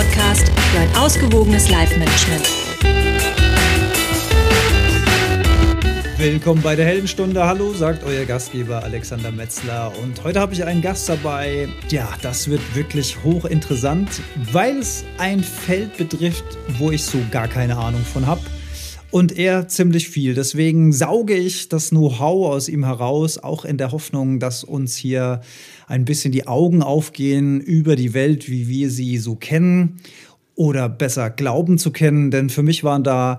Podcast für ein ausgewogenes Live-Management. Willkommen bei der Heldenstunde. Hallo, sagt euer Gastgeber Alexander Metzler. Und heute habe ich einen Gast dabei. Ja, das wird wirklich hochinteressant, weil es ein Feld betrifft, wo ich so gar keine Ahnung von habe und er ziemlich viel. Deswegen sauge ich das Know-how aus ihm heraus, auch in der Hoffnung, dass uns hier ein bisschen die Augen aufgehen über die Welt, wie wir sie so kennen oder besser glauben zu kennen. Denn für mich waren da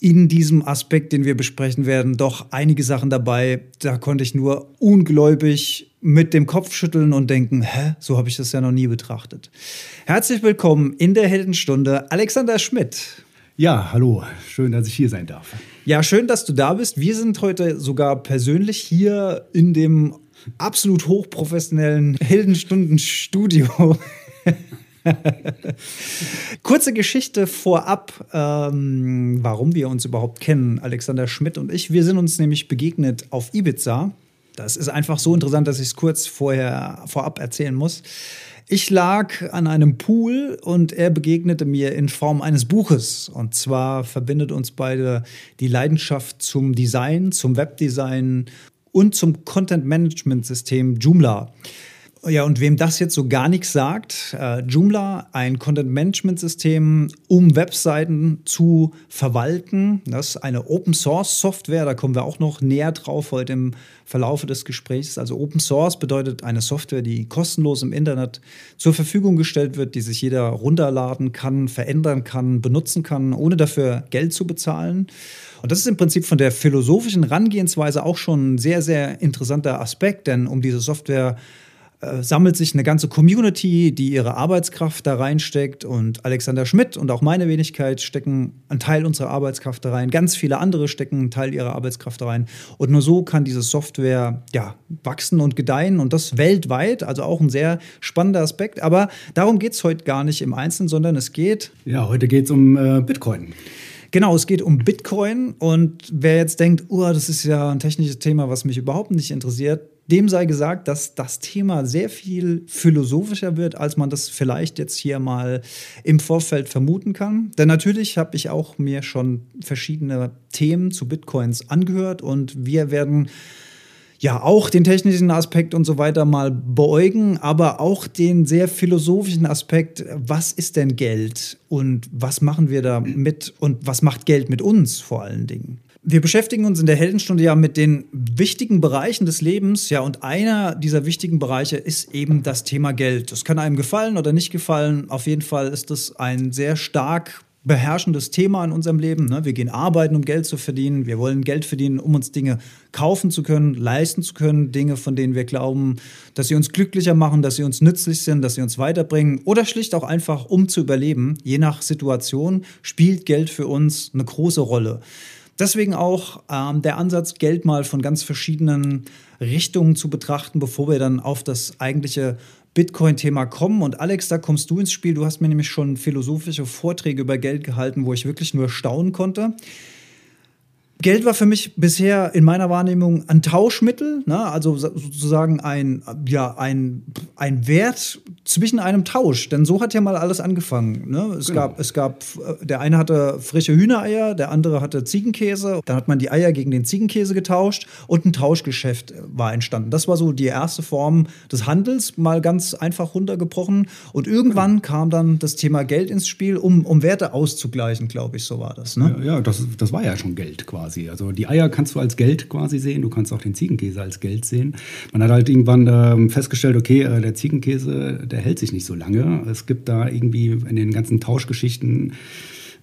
in diesem Aspekt, den wir besprechen werden, doch einige Sachen dabei. Da konnte ich nur ungläubig mit dem Kopf schütteln und denken, hä, so habe ich das ja noch nie betrachtet. Herzlich willkommen in der Heldenstunde, Alexander Schmidt. Ja, hallo, schön, dass ich hier sein darf. Ja, schön, dass du da bist. Wir sind heute sogar persönlich hier in dem absolut hochprofessionellen Heldenstundenstudio. Kurze Geschichte vorab, ähm, warum wir uns überhaupt kennen, Alexander Schmidt und ich. Wir sind uns nämlich begegnet auf Ibiza. Das ist einfach so interessant, dass ich es kurz vorher vorab erzählen muss. Ich lag an einem Pool und er begegnete mir in Form eines Buches. Und zwar verbindet uns beide die Leidenschaft zum Design, zum Webdesign und zum Content-Management-System Joomla. Ja, und wem das jetzt so gar nichts sagt, äh, Joomla, ein Content-Management-System, um Webseiten zu verwalten. Das ist eine Open-Source-Software, da kommen wir auch noch näher drauf heute im Verlaufe des Gesprächs. Also Open Source bedeutet eine Software, die kostenlos im Internet zur Verfügung gestellt wird, die sich jeder runterladen kann, verändern kann, benutzen kann, ohne dafür Geld zu bezahlen. Und das ist im Prinzip von der philosophischen Herangehensweise auch schon ein sehr, sehr interessanter Aspekt, denn um diese Software äh, sammelt sich eine ganze Community, die ihre Arbeitskraft da reinsteckt. Und Alexander Schmidt und auch meine Wenigkeit stecken einen Teil unserer Arbeitskraft da rein. Ganz viele andere stecken einen Teil ihrer Arbeitskraft da rein. Und nur so kann diese Software ja, wachsen und gedeihen und das weltweit. Also auch ein sehr spannender Aspekt. Aber darum geht es heute gar nicht im Einzelnen, sondern es geht. Ja, heute geht es um äh, Bitcoin. Genau, es geht um Bitcoin und wer jetzt denkt, oh, das ist ja ein technisches Thema, was mich überhaupt nicht interessiert, dem sei gesagt, dass das Thema sehr viel philosophischer wird, als man das vielleicht jetzt hier mal im Vorfeld vermuten kann. Denn natürlich habe ich auch mir schon verschiedene Themen zu Bitcoins angehört und wir werden ja auch den technischen Aspekt und so weiter mal beäugen, aber auch den sehr philosophischen Aspekt, was ist denn Geld und was machen wir da mit und was macht Geld mit uns vor allen Dingen? Wir beschäftigen uns in der Heldenstunde ja mit den wichtigen Bereichen des Lebens, ja, und einer dieser wichtigen Bereiche ist eben das Thema Geld. Das kann einem gefallen oder nicht gefallen. Auf jeden Fall ist es ein sehr stark beherrschendes Thema in unserem Leben. Ne? Wir gehen arbeiten, um Geld zu verdienen. Wir wollen Geld verdienen, um uns Dinge kaufen zu können, leisten zu können. Dinge, von denen wir glauben, dass sie uns glücklicher machen, dass sie uns nützlich sind, dass sie uns weiterbringen. Oder schlicht auch einfach, um zu überleben. Je nach Situation spielt Geld für uns eine große Rolle. Deswegen auch ähm, der Ansatz, Geld mal von ganz verschiedenen Richtungen zu betrachten, bevor wir dann auf das eigentliche Bitcoin-Thema kommen. Und Alex, da kommst du ins Spiel. Du hast mir nämlich schon philosophische Vorträge über Geld gehalten, wo ich wirklich nur staunen konnte. Geld war für mich bisher in meiner Wahrnehmung ein Tauschmittel, ne? also sozusagen ein, ja, ein, ein Wert zwischen einem Tausch. Denn so hat ja mal alles angefangen. Ne? Es, genau. gab, es gab, äh, der eine hatte frische Hühnereier, der andere hatte Ziegenkäse. Dann hat man die Eier gegen den Ziegenkäse getauscht und ein Tauschgeschäft war entstanden. Das war so die erste Form des Handels, mal ganz einfach runtergebrochen. Und irgendwann genau. kam dann das Thema Geld ins Spiel, um, um Werte auszugleichen, glaube ich, so war das. Ne? Ja, ja das, das war ja schon Geld quasi quasi. Also die Eier kannst du als Geld quasi sehen, du kannst auch den Ziegenkäse als Geld sehen. Man hat halt irgendwann ähm, festgestellt, okay, äh, der Ziegenkäse, der hält sich nicht so lange. Es gibt da irgendwie in den ganzen Tauschgeschichten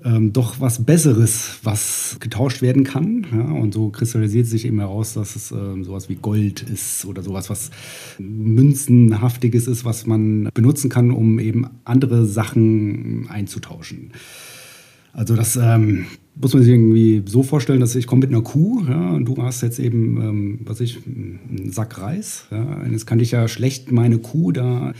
ähm, doch was Besseres, was getauscht werden kann. Ja, und so kristallisiert sich eben heraus, dass es ähm, sowas wie Gold ist oder sowas, was Münzenhaftiges ist, was man benutzen kann, um eben andere Sachen einzutauschen. Also das ähm, muss man sich irgendwie so vorstellen, dass ich komme mit einer Kuh ja, und du hast jetzt eben, ähm, was ich, einen Sack Reis. Ja, und jetzt kann ich ja schlecht meine Kuh da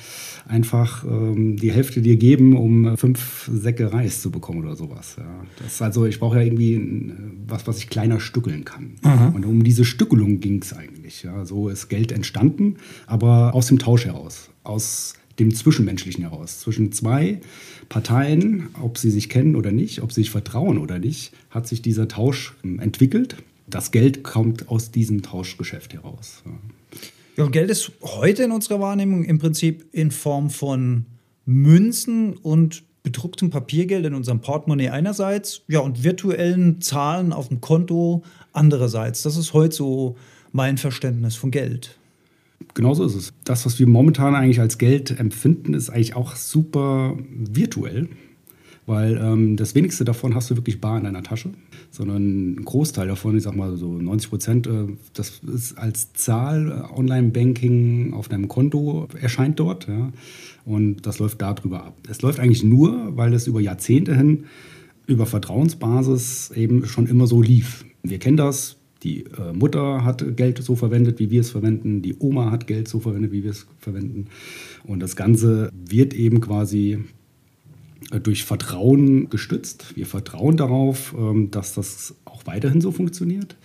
einfach ähm, die Hälfte dir geben, um fünf Säcke Reis zu bekommen oder sowas. Ja. Das ist also, ich brauche ja irgendwie was, was ich kleiner stückeln kann. Aha. Und um diese Stückelung ging es eigentlich. Ja. So ist Geld entstanden, aber aus dem Tausch heraus. Aus dem Zwischenmenschlichen heraus. Zwischen zwei Parteien, ob sie sich kennen oder nicht, ob sie sich vertrauen oder nicht, hat sich dieser Tausch ähm, entwickelt. Das Geld kommt aus diesem Tauschgeschäft heraus. Ja, Geld ist heute in unserer Wahrnehmung im Prinzip in Form von Münzen und bedrucktem Papiergeld in unserem Portemonnaie einerseits, ja, und virtuellen Zahlen auf dem Konto andererseits. Das ist heute so mein Verständnis von Geld. Genauso ist es. Das, was wir momentan eigentlich als Geld empfinden, ist eigentlich auch super virtuell, weil ähm, das wenigste davon hast du wirklich bar in deiner Tasche, sondern ein Großteil davon, ich sag mal so 90 Prozent, äh, das ist als Zahl äh, Online-Banking auf deinem Konto erscheint dort. Ja. Und das läuft darüber ab. Es läuft eigentlich nur, weil es über Jahrzehnte hin über Vertrauensbasis eben schon immer so lief. Wir kennen das. Die äh, Mutter hat Geld so verwendet, wie wir es verwenden. Die Oma hat Geld so verwendet, wie wir es verwenden. Und das Ganze wird eben quasi äh, durch Vertrauen gestützt. Wir vertrauen darauf, ähm, dass das auch weiterhin so funktioniert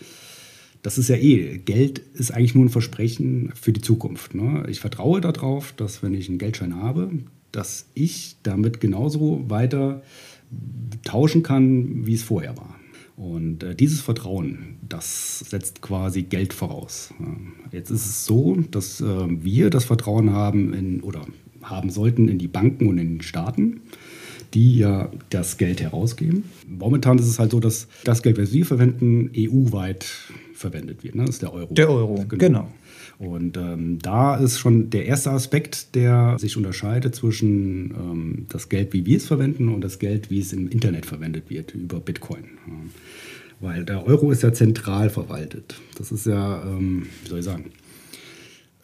das ist ja eh, Geld ist eigentlich nur ein Versprechen für die Zukunft. Ne? Ich vertraue darauf, dass wenn ich einen Geldschein habe, dass ich damit genauso weiter tauschen kann, wie es vorher war. Und äh, dieses Vertrauen, das setzt quasi Geld voraus. Jetzt ist es so, dass äh, wir das Vertrauen haben in, oder haben sollten in die Banken und in den Staaten, die ja das Geld herausgeben. Momentan ist es halt so, dass das Geld, was wir verwenden, EU-weit verwendet wird. Ne? Das ist der Euro. Der Euro, genau. genau. Und ähm, da ist schon der erste Aspekt, der sich unterscheidet zwischen ähm, das Geld, wie wir es verwenden, und das Geld, wie es im Internet verwendet wird, über Bitcoin. Weil der Euro ist ja zentral verwaltet. Das ist ja, ähm, wie soll ich sagen,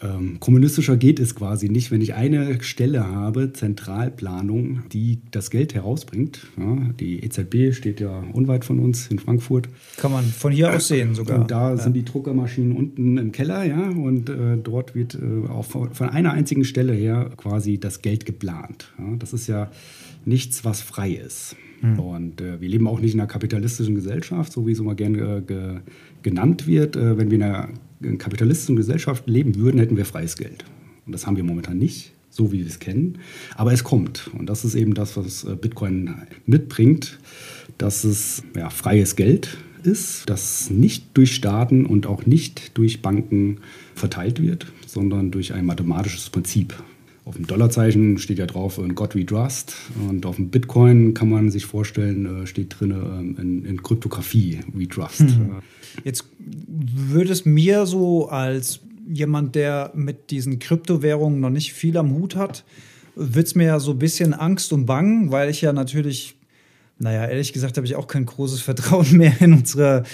ähm, kommunistischer geht es quasi nicht, wenn ich eine Stelle habe, Zentralplanung, die das Geld herausbringt. Ja, die EZB steht ja unweit von uns in Frankfurt. Kann man von hier aus sehen sogar. Und da ja. sind die Druckermaschinen unten im Keller, ja, und äh, dort wird äh, auch von, von, einer einzigen Stelle her quasi das Geld geplant. Ja, das ist ja nichts, was frei ist. Hm. Und äh, wir leben auch nicht in einer kapitalistischen Gesellschaft, so wie es immer gerne äh, ge genannt wird. Äh, wenn wir in einer kapitalistischen Gesellschaft leben würden, hätten wir freies Geld. Und das haben wir momentan nicht, so wie wir es kennen. Aber es kommt. Und das ist eben das, was äh, Bitcoin mitbringt, dass es ja, freies Geld ist, das nicht durch Staaten und auch nicht durch Banken verteilt wird, sondern durch ein mathematisches Prinzip. Auf dem Dollarzeichen steht ja drauf in God we trust und auf dem Bitcoin kann man sich vorstellen, äh, steht drin ähm, in, in Kryptographie we trust. Mhm. Jetzt würde es mir so als jemand, der mit diesen Kryptowährungen noch nicht viel am Hut hat, wird es mir ja so ein bisschen Angst und Bang, weil ich ja natürlich, naja, ehrlich gesagt, habe ich auch kein großes Vertrauen mehr in unsere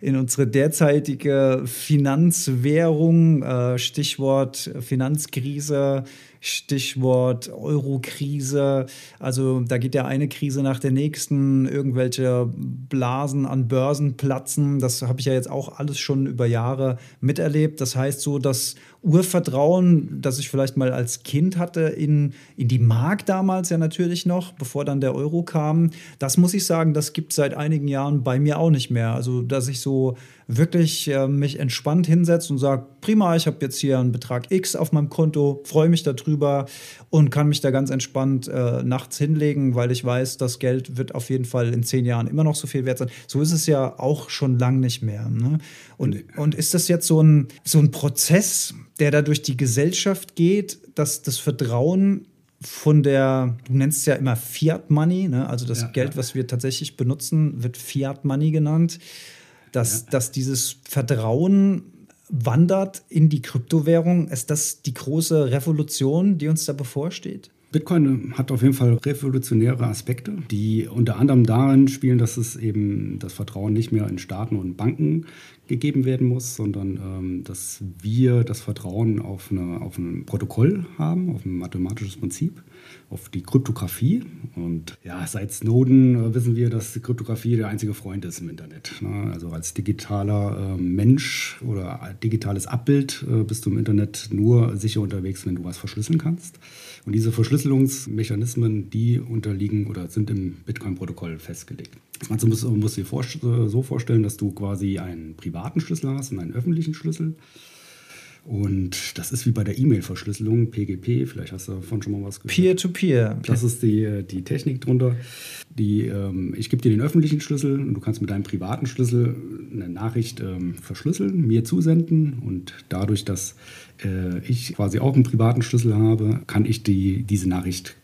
in unsere derzeitige Finanzwährung, äh, Stichwort Finanzkrise, Stichwort Euro-Krise. Also da geht ja eine Krise nach der nächsten, irgendwelche Blasen an Börsen platzen. Das habe ich ja jetzt auch alles schon über Jahre miterlebt. Das heißt so, das Urvertrauen, das ich vielleicht mal als Kind hatte in, in die Mark damals ja natürlich noch, bevor dann der Euro kam, das muss ich sagen, das gibt es seit einigen Jahren bei mir auch nicht mehr. Also dass ich so wirklich äh, mich entspannt hinsetze und sage, prima, ich habe jetzt hier einen Betrag X auf meinem Konto, freue mich darüber und kann mich da ganz entspannt äh, nachts hinlegen, weil ich weiß, das Geld wird auf jeden Fall in zehn Jahren immer noch so viel wert sein. So ist es ja auch schon lang nicht mehr. Ne? Und, und ist das jetzt so ein, so ein Prozess, der da durch die Gesellschaft geht, dass das Vertrauen von der, du nennst es ja immer Fiat Money, ne? also das ja, Geld, ja. was wir tatsächlich benutzen, wird Fiat Money genannt dass, ja. dass dieses Vertrauen wandert in die Kryptowährung. Ist das die große Revolution, die uns da bevorsteht? Bitcoin hat auf jeden Fall revolutionäre Aspekte, die unter anderem darin spielen, dass es eben das Vertrauen nicht mehr in Staaten und Banken gegeben werden muss, sondern ähm, dass wir das Vertrauen auf, eine, auf ein Protokoll haben, auf ein mathematisches Prinzip auf die Kryptographie. Und ja, seit Snowden äh, wissen wir, dass die Kryptographie der einzige Freund ist im Internet. Ne? Also als digitaler äh, Mensch oder digitales Abbild äh, bist du im Internet nur sicher unterwegs, wenn du was verschlüsseln kannst. Und diese Verschlüsselungsmechanismen, die unterliegen oder sind im Bitcoin-Protokoll festgelegt. Also musst, musst du dir vor, so vorstellen, dass du quasi einen privaten Schlüssel hast und einen öffentlichen Schlüssel. Und das ist wie bei der E-Mail-Verschlüsselung, PGP, vielleicht hast du davon schon mal was gehört. Peer-to-Peer. -peer. Das ist die, die Technik drunter. Die, ähm, ich gebe dir den öffentlichen Schlüssel und du kannst mit deinem privaten Schlüssel eine Nachricht ähm, verschlüsseln, mir zusenden und dadurch, dass äh, ich quasi auch einen privaten Schlüssel habe, kann ich die, diese Nachricht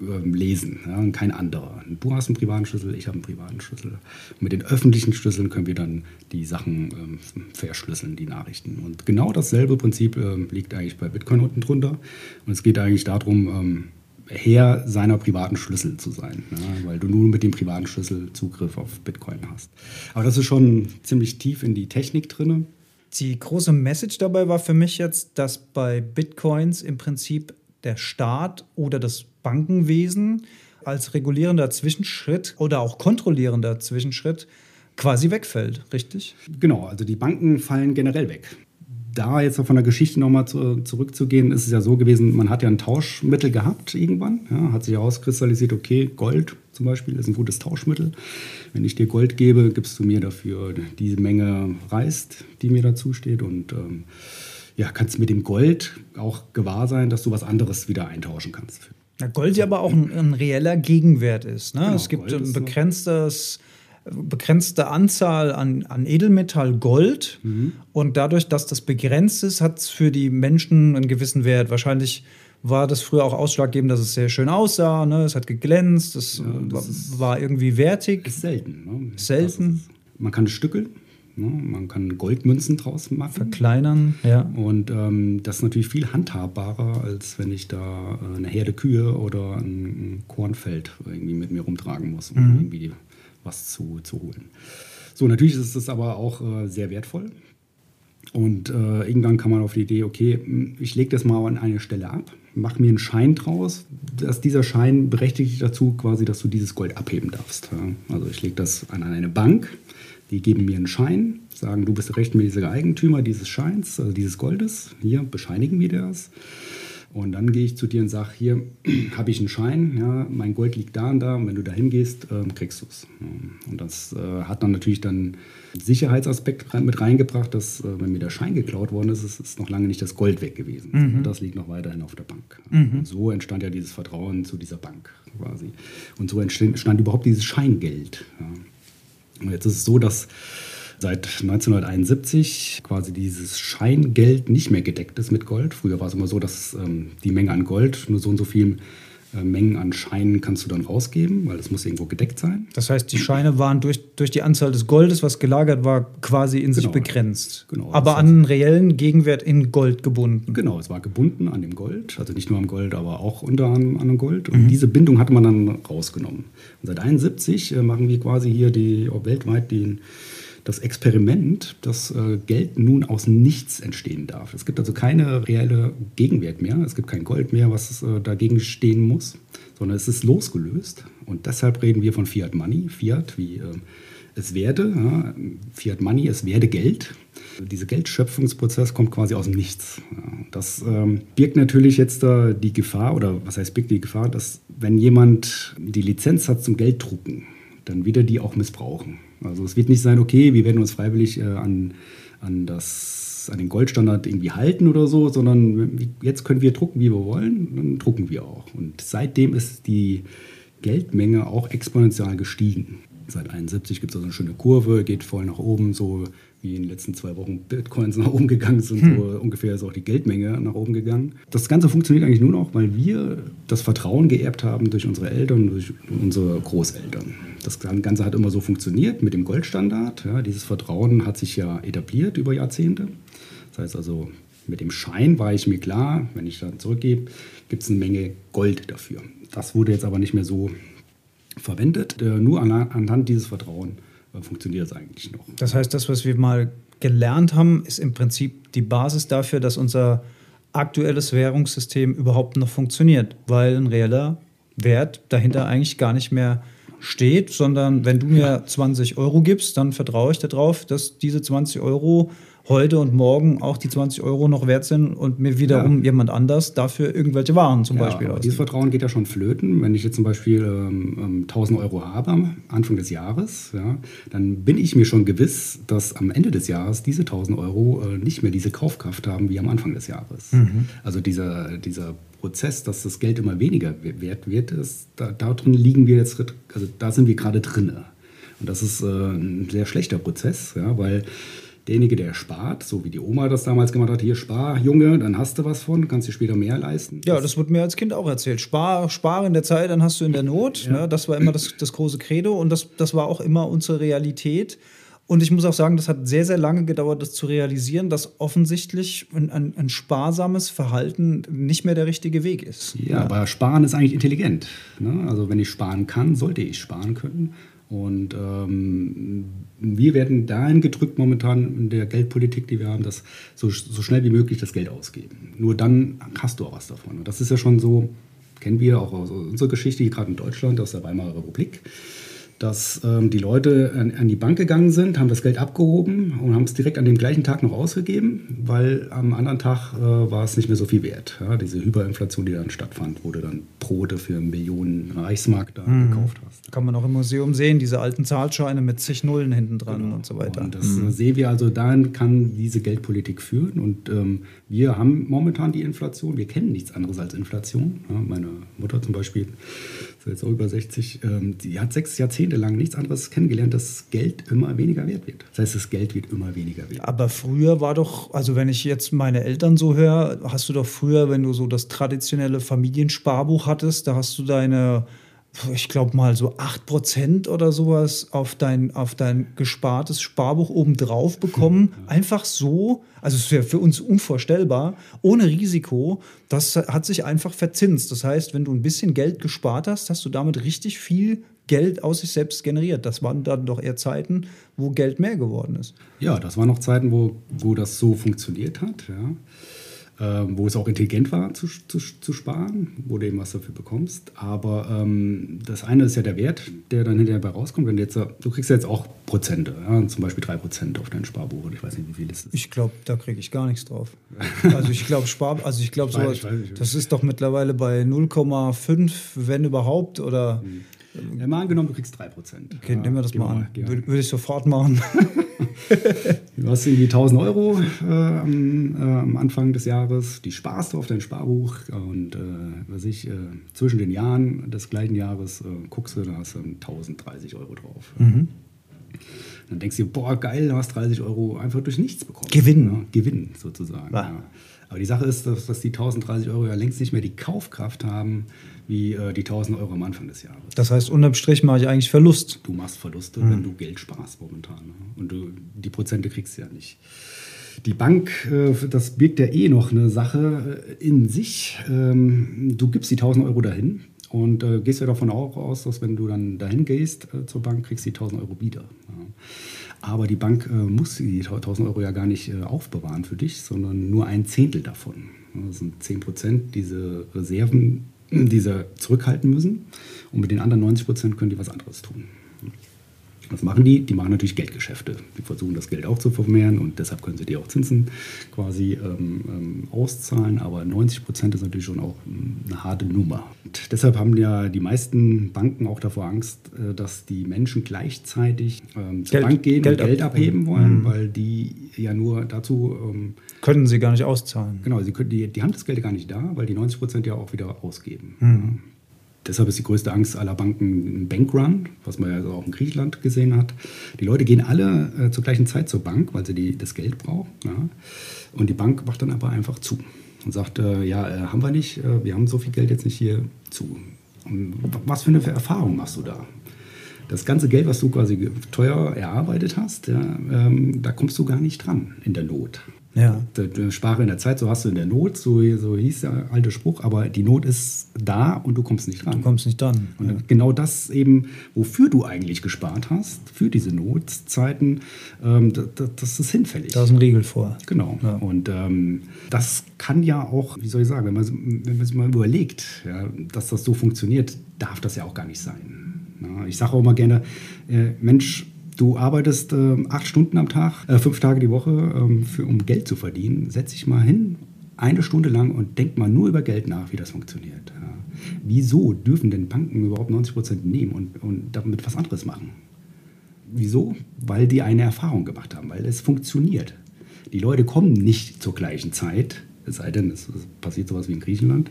lesen, ja, und kein anderer. Du hast einen privaten Schlüssel, ich habe einen privaten Schlüssel. Mit den öffentlichen Schlüsseln können wir dann die Sachen ähm, verschlüsseln, die Nachrichten. Und genau dasselbe Prinzip ähm, liegt eigentlich bei Bitcoin unten drunter. Und es geht eigentlich darum, ähm, Herr seiner privaten Schlüssel zu sein, ja, weil du nur mit dem privaten Schlüssel Zugriff auf Bitcoin hast. Aber das ist schon ziemlich tief in die Technik drin. Die große Message dabei war für mich jetzt, dass bei Bitcoins im Prinzip der Staat oder das Bankenwesen als regulierender Zwischenschritt oder auch kontrollierender Zwischenschritt quasi wegfällt, richtig? Genau, also die Banken fallen generell weg. Da jetzt von der Geschichte nochmal zu, zurückzugehen, ist es ja so gewesen, man hat ja ein Tauschmittel gehabt irgendwann, ja, hat sich herauskristallisiert, okay, Gold zum Beispiel ist ein gutes Tauschmittel. Wenn ich dir Gold gebe, gibst du mir dafür diese Menge Reis, die mir dazu steht und ähm, ja, kannst mit dem Gold auch gewahr sein, dass du was anderes wieder eintauschen kannst. Ja, Gold ja aber auch ein, ein reeller Gegenwert ist. Ne? Genau, es gibt ein begrenztes, begrenzte Anzahl an, an Edelmetall Gold mhm. und dadurch, dass das begrenzt ist, hat es für die Menschen einen gewissen Wert. Wahrscheinlich war das früher auch ausschlaggebend, dass es sehr schön aussah, ne? es hat geglänzt, es ja, war, war, irgendwie wertig. Ist selten. Ne? Selten. Ist, man kann es stückeln. Ne? Man kann Goldmünzen draus machen. Verkleinern, ja. Und ähm, das ist natürlich viel handhabbarer, als wenn ich da äh, eine Herde Kühe oder ein, Kornfeld irgendwie mit mir rumtragen muss, um mhm. irgendwie was zu, zu holen. So, natürlich ist es aber auch äh, sehr wertvoll. Und äh, irgendwann kam man auf die Idee, okay, hm, ich lege das mal an eine Stelle ab, mache mir einen Schein draus, dass dieser Schein berechtigt dich dazu, quasi, dass du dieses Gold abheben darfst. Ja? Also ich lege das an eine Bank, die geben mir einen Schein, sagen, du bist rechtmäßiger Eigentümer dieses Scheins, also dieses Goldes. Hier bescheinigen wir das. Und dann gehe ich zu dir und sage, hier habe ich einen Schein, ja, mein Gold liegt da und da und wenn du da hingehst, ähm, kriegst du es. Und das äh, hat dann natürlich dann Sicherheitsaspekt mit reingebracht, dass äh, wenn mir der Schein geklaut worden ist, ist, ist noch lange nicht das Gold weg gewesen. Mhm. Das liegt noch weiterhin auf der Bank. Mhm. so entstand ja dieses Vertrauen zu dieser Bank quasi. Und so entstand überhaupt dieses Scheingeld. Ja. Und jetzt ist es so, dass seit 1971 quasi dieses Scheingeld nicht mehr gedeckt ist mit Gold. Früher war es immer so, dass ähm, die Menge an Gold nur so und so viel Mengen an Scheinen kannst du dann rausgeben, weil das muss irgendwo gedeckt sein. Das heißt, die Scheine waren durch, durch die Anzahl des Goldes, was gelagert war, quasi in genau. sich begrenzt. Genau. Aber an einen reellen Gegenwert in Gold gebunden. Genau, es war gebunden an dem Gold, also nicht nur am Gold, aber auch unter an, an dem Gold. Und mhm. diese Bindung hatte man dann rausgenommen. Und seit 1971 äh, machen wir quasi hier die, weltweit den das Experiment, dass äh, Geld nun aus nichts entstehen darf. Es gibt also keine reelle Gegenwert mehr, es gibt kein Gold mehr, was äh, dagegen stehen muss, sondern es ist losgelöst. Und deshalb reden wir von Fiat Money. Fiat wie äh, es werde, Fiat Money, es werde Geld. Dieser Geldschöpfungsprozess kommt quasi aus dem Nichts. Das ähm, birgt natürlich jetzt die Gefahr, oder was heißt birgt die Gefahr, dass wenn jemand die Lizenz hat zum Gelddrucken, dann wird er die auch missbrauchen. Also es wird nicht sein, okay, wir werden uns freiwillig äh, an, an, das, an den Goldstandard irgendwie halten oder so, sondern jetzt können wir drucken, wie wir wollen, dann drucken wir auch. Und seitdem ist die Geldmenge auch exponentiell gestiegen. Seit 71 gibt es also eine schöne Kurve, geht voll nach oben, so wie in den letzten zwei Wochen Bitcoins nach oben gegangen sind, hm. so ungefähr ist auch die Geldmenge nach oben gegangen. Das Ganze funktioniert eigentlich nur noch, weil wir das Vertrauen geerbt haben durch unsere Eltern, durch unsere Großeltern. Das Ganze hat immer so funktioniert mit dem Goldstandard. Ja, dieses Vertrauen hat sich ja etabliert über Jahrzehnte. Das heißt also, mit dem Schein war ich mir klar, wenn ich dann zurückgebe, gibt es eine Menge Gold dafür. Das wurde jetzt aber nicht mehr so verwendet, äh, nur anhand dieses Vertrauens funktioniert es eigentlich noch. Das heißt, das, was wir mal gelernt haben, ist im Prinzip die Basis dafür, dass unser aktuelles Währungssystem überhaupt noch funktioniert, weil ein reeller Wert dahinter eigentlich gar nicht mehr steht, sondern wenn du mir 20 Euro gibst, dann vertraue ich darauf, dass diese 20 Euro heute und morgen auch die 20 Euro noch wert sind und mir wiederum ja. jemand anders dafür irgendwelche Waren zum ja, Beispiel aus. Dieses Vertrauen geht ja schon flöten. Wenn ich jetzt zum Beispiel ähm, 1000 ähm, Euro habe, Anfang des Jahres, ja, dann bin ich mir schon gewiss, dass am Ende des Jahres diese 1000 Euro äh, nicht mehr diese Kaufkraft haben wie am Anfang des Jahres. Mhm. Also dieser, dieser Prozess, dass das Geld immer weniger wert wird, ist, da, darin liegen wir jetzt, also da sind wir gerade drin. Und das ist äh, ein sehr schlechter Prozess, ja, weil derjenige, der spart, so wie die Oma das damals gemacht hat, hier spar, Junge, dann hast du was von, kannst dir später mehr leisten. Ja, das, wurde mir als Kind auch erzählt. Spar, spar in der Zeit, dann hast du in der Not. Ja. Ne? Das war immer das, das große Credo und das, das war auch immer unsere Realität. Und ich muss auch sagen, das hat sehr, sehr lange gedauert, das zu realisieren, dass offensichtlich ein, ein, ein sparsames Verhalten nicht mehr der richtige Weg ist. Ja, ja. aber sparen ist eigentlich intelligent. Ne? Also wenn ich sparen kann, sollte ich sparen können. Und ähm, wir werden dahin gedrückt momentan in der Geldpolitik, die wir haben, dass so, so schnell wie möglich das Geld ausgeben. Nur dann hast du auch was davon. Und das ist ja schon so, kennen wir auch aus unserer Geschichte, gerade in Deutschland, aus der Weimarer Republik dass ähm, die Leute an, an, die Bank gegangen sind, haben das Geld abgehoben und haben es direkt an dem gleichen Tag noch ausgegeben, weil am anderen Tag äh, war es nicht mehr so viel wert. Ja, diese Hyperinflation, die dann stattfand, wurde dann Brote für Millionen Reichsmark da mhm. gekauft hast. Kann man auch im Museum sehen, diese alten Zahlscheine mit zig Nullen hinten dran genau. und so weiter. Und das mhm. sehen wir also, dahin kann diese Geldpolitik führen. Und ähm, wir haben momentan die Inflation, wir kennen nichts anderes als Inflation. Ja, meine Mutter zum Beispiel jetzt auch über 60, ähm, die hat sechs Jahrzehnte lang nichts anderes kennengelernt, dass Geld immer weniger wert wird. Das heißt, das Geld wird immer weniger wert. Aber früher war doch, also wenn ich jetzt meine Eltern so höre, hast du doch früher, wenn du so das traditionelle Familiensparbuch hattest, da hast du deine ich glaube mal so 8% oder sowas auf dein, auf dein gespartes Sparbuch obendrauf bekommen. Einfach so, also es wäre für uns unvorstellbar, ohne Risiko. Das hat sich einfach verzinst. Das heißt, wenn du ein bisschen Geld gespart hast, hast du damit richtig viel Geld aus sich selbst generiert. Das waren dann doch eher Zeiten, wo Geld mehr geworden ist. Ja, das waren noch Zeiten, wo, wo das so funktioniert hat. Ja äh, wo es auch intelligent war zu, zu, zu, sparen, wo du eben was dafür bekommst. Aber ähm, das eine ist ja der Wert, der dann hinterher dabei rauskommt. Wenn du, jetzt, du kriegst ja jetzt auch Prozente, ja, zum Beispiel 3% auf dein Sparbuch. Ich weiß nicht, wie viel ist das? Ich glaube, da kriege ich gar nichts drauf. also ich glaube, Spar, also ich glaube, sowas, das ist doch mittlerweile bei 0,5, wenn überhaupt, oder. Mhm. Ja, mal angenommen, du kriegst 3%. Okay, ja, nehmen wir das mal an. Würde, würde ich sofort machen. du hast irgendwie 1000 Euro äh, am, äh, am, Anfang des Jahres, die sparst du auf dein Sparbuch und äh, was ich, äh, zwischen den Jahren des gleichen Jahres äh, guckst du, da hast du 1030 Euro drauf. Mhm. Dann denkst du boah, geil, du hast 30 Euro einfach durch nichts bekommen. Gewinn. Ja, Gewinn sozusagen. Ja. Aber die Sache ist, dass, dass die 1030 Euro ja längst nicht mehr die Kaufkraft haben, wie äh, die 1000 Euro am Anfang des Jahres. Das heißt, unterm Strich mache ich eigentlich Verlust. Du machst Verluste, mhm. wenn du Geld sparst momentan. Ne? Und du, die Prozente kriegst du ja nicht. Die Bank, äh, das birgt ja eh noch eine Sache äh, in sich. Ähm, du gibst die 1000 Euro dahin und äh, gehst ja davon auch aus, dass wenn du dann dahin gehst zur Bank, kriegst du die 1000 Euro wieder. Aber die Bank äh, muss die 1000 Euro ja gar nicht äh, aufbewahren für dich, sondern nur ein Zehntel davon. Das sind 10 Prozent. Diese Reserven diese zurückhalten müssen. Und mit den anderen 90 Prozent können die was anderes tun. Was machen die? Die machen natürlich Geldgeschäfte. Die versuchen das Geld auch zu vermehren und deshalb können sie dir auch Zinsen quasi ähm, ähm auszahlen. Aber 90 Prozent ist natürlich schon auch eine harte Nummer. Und deshalb haben ja die meisten Banken auch davor Angst, äh, dass die Menschen gleichzeitig ähm, zur Geld, Bank gehen Geld und Geld abheben wollen, mhm. weil die ja nur dazu. Ähm, können sie gar nicht auszahlen. Genau, sie können, die, die haben das Geld gar nicht da, weil die 90 Prozent ja auch wieder ausgeben. Mhm. Deshalb ist die größte Angst aller Banken ein Bankrun, was man ja auch in Griechenland gesehen hat. Die Leute gehen alle äh, zur gleichen Zeit zur Bank, weil sie die, das Geld brauchen. Ja. Und die Bank macht dann aber einfach zu und sagt, äh, ja, äh, haben wir nicht, äh, wir haben so viel Geld jetzt nicht hier zu. Und was für eine Erfahrung machst du da? Das ganze Geld, was du quasi teuer erarbeitet hast, ja, ähm, da kommst du gar nicht dran in der Not. Ja. Spare in der Zeit, so hast du in der Not, so, so hieß der alte Spruch, aber die Not ist da und du kommst nicht dran. Du kommst nicht dran. Und ja. genau das eben, wofür du eigentlich gespart hast, für diese Notzeiten, ähm, das, das, ist hinfällig. Da ist ein Riegel vor. Genau. Ja. Und ähm, das kann ja auch, wie soll ich sagen, wenn man, wenn man sich mal überlegt, ja, dass das so funktioniert, darf das ja auch gar nicht sein. Ich sage auch immer gerne, äh, Mensch, du arbeitest äh, acht Stunden am Tag, äh, fünf Tage die Woche, ähm, für, um Geld zu verdienen. Setz dich mal hin, eine Stunde lang und denk mal nur über Geld nach, wie das funktioniert. Ja. Wieso dürfen denn Banken überhaupt 90 Prozent nehmen und, und damit was anderes machen? Wieso? Weil die eine Erfahrung gemacht haben, weil es funktioniert. Die Leute kommen nicht zur gleichen Zeit, es sei denn, es passiert sowas wie in Griechenland.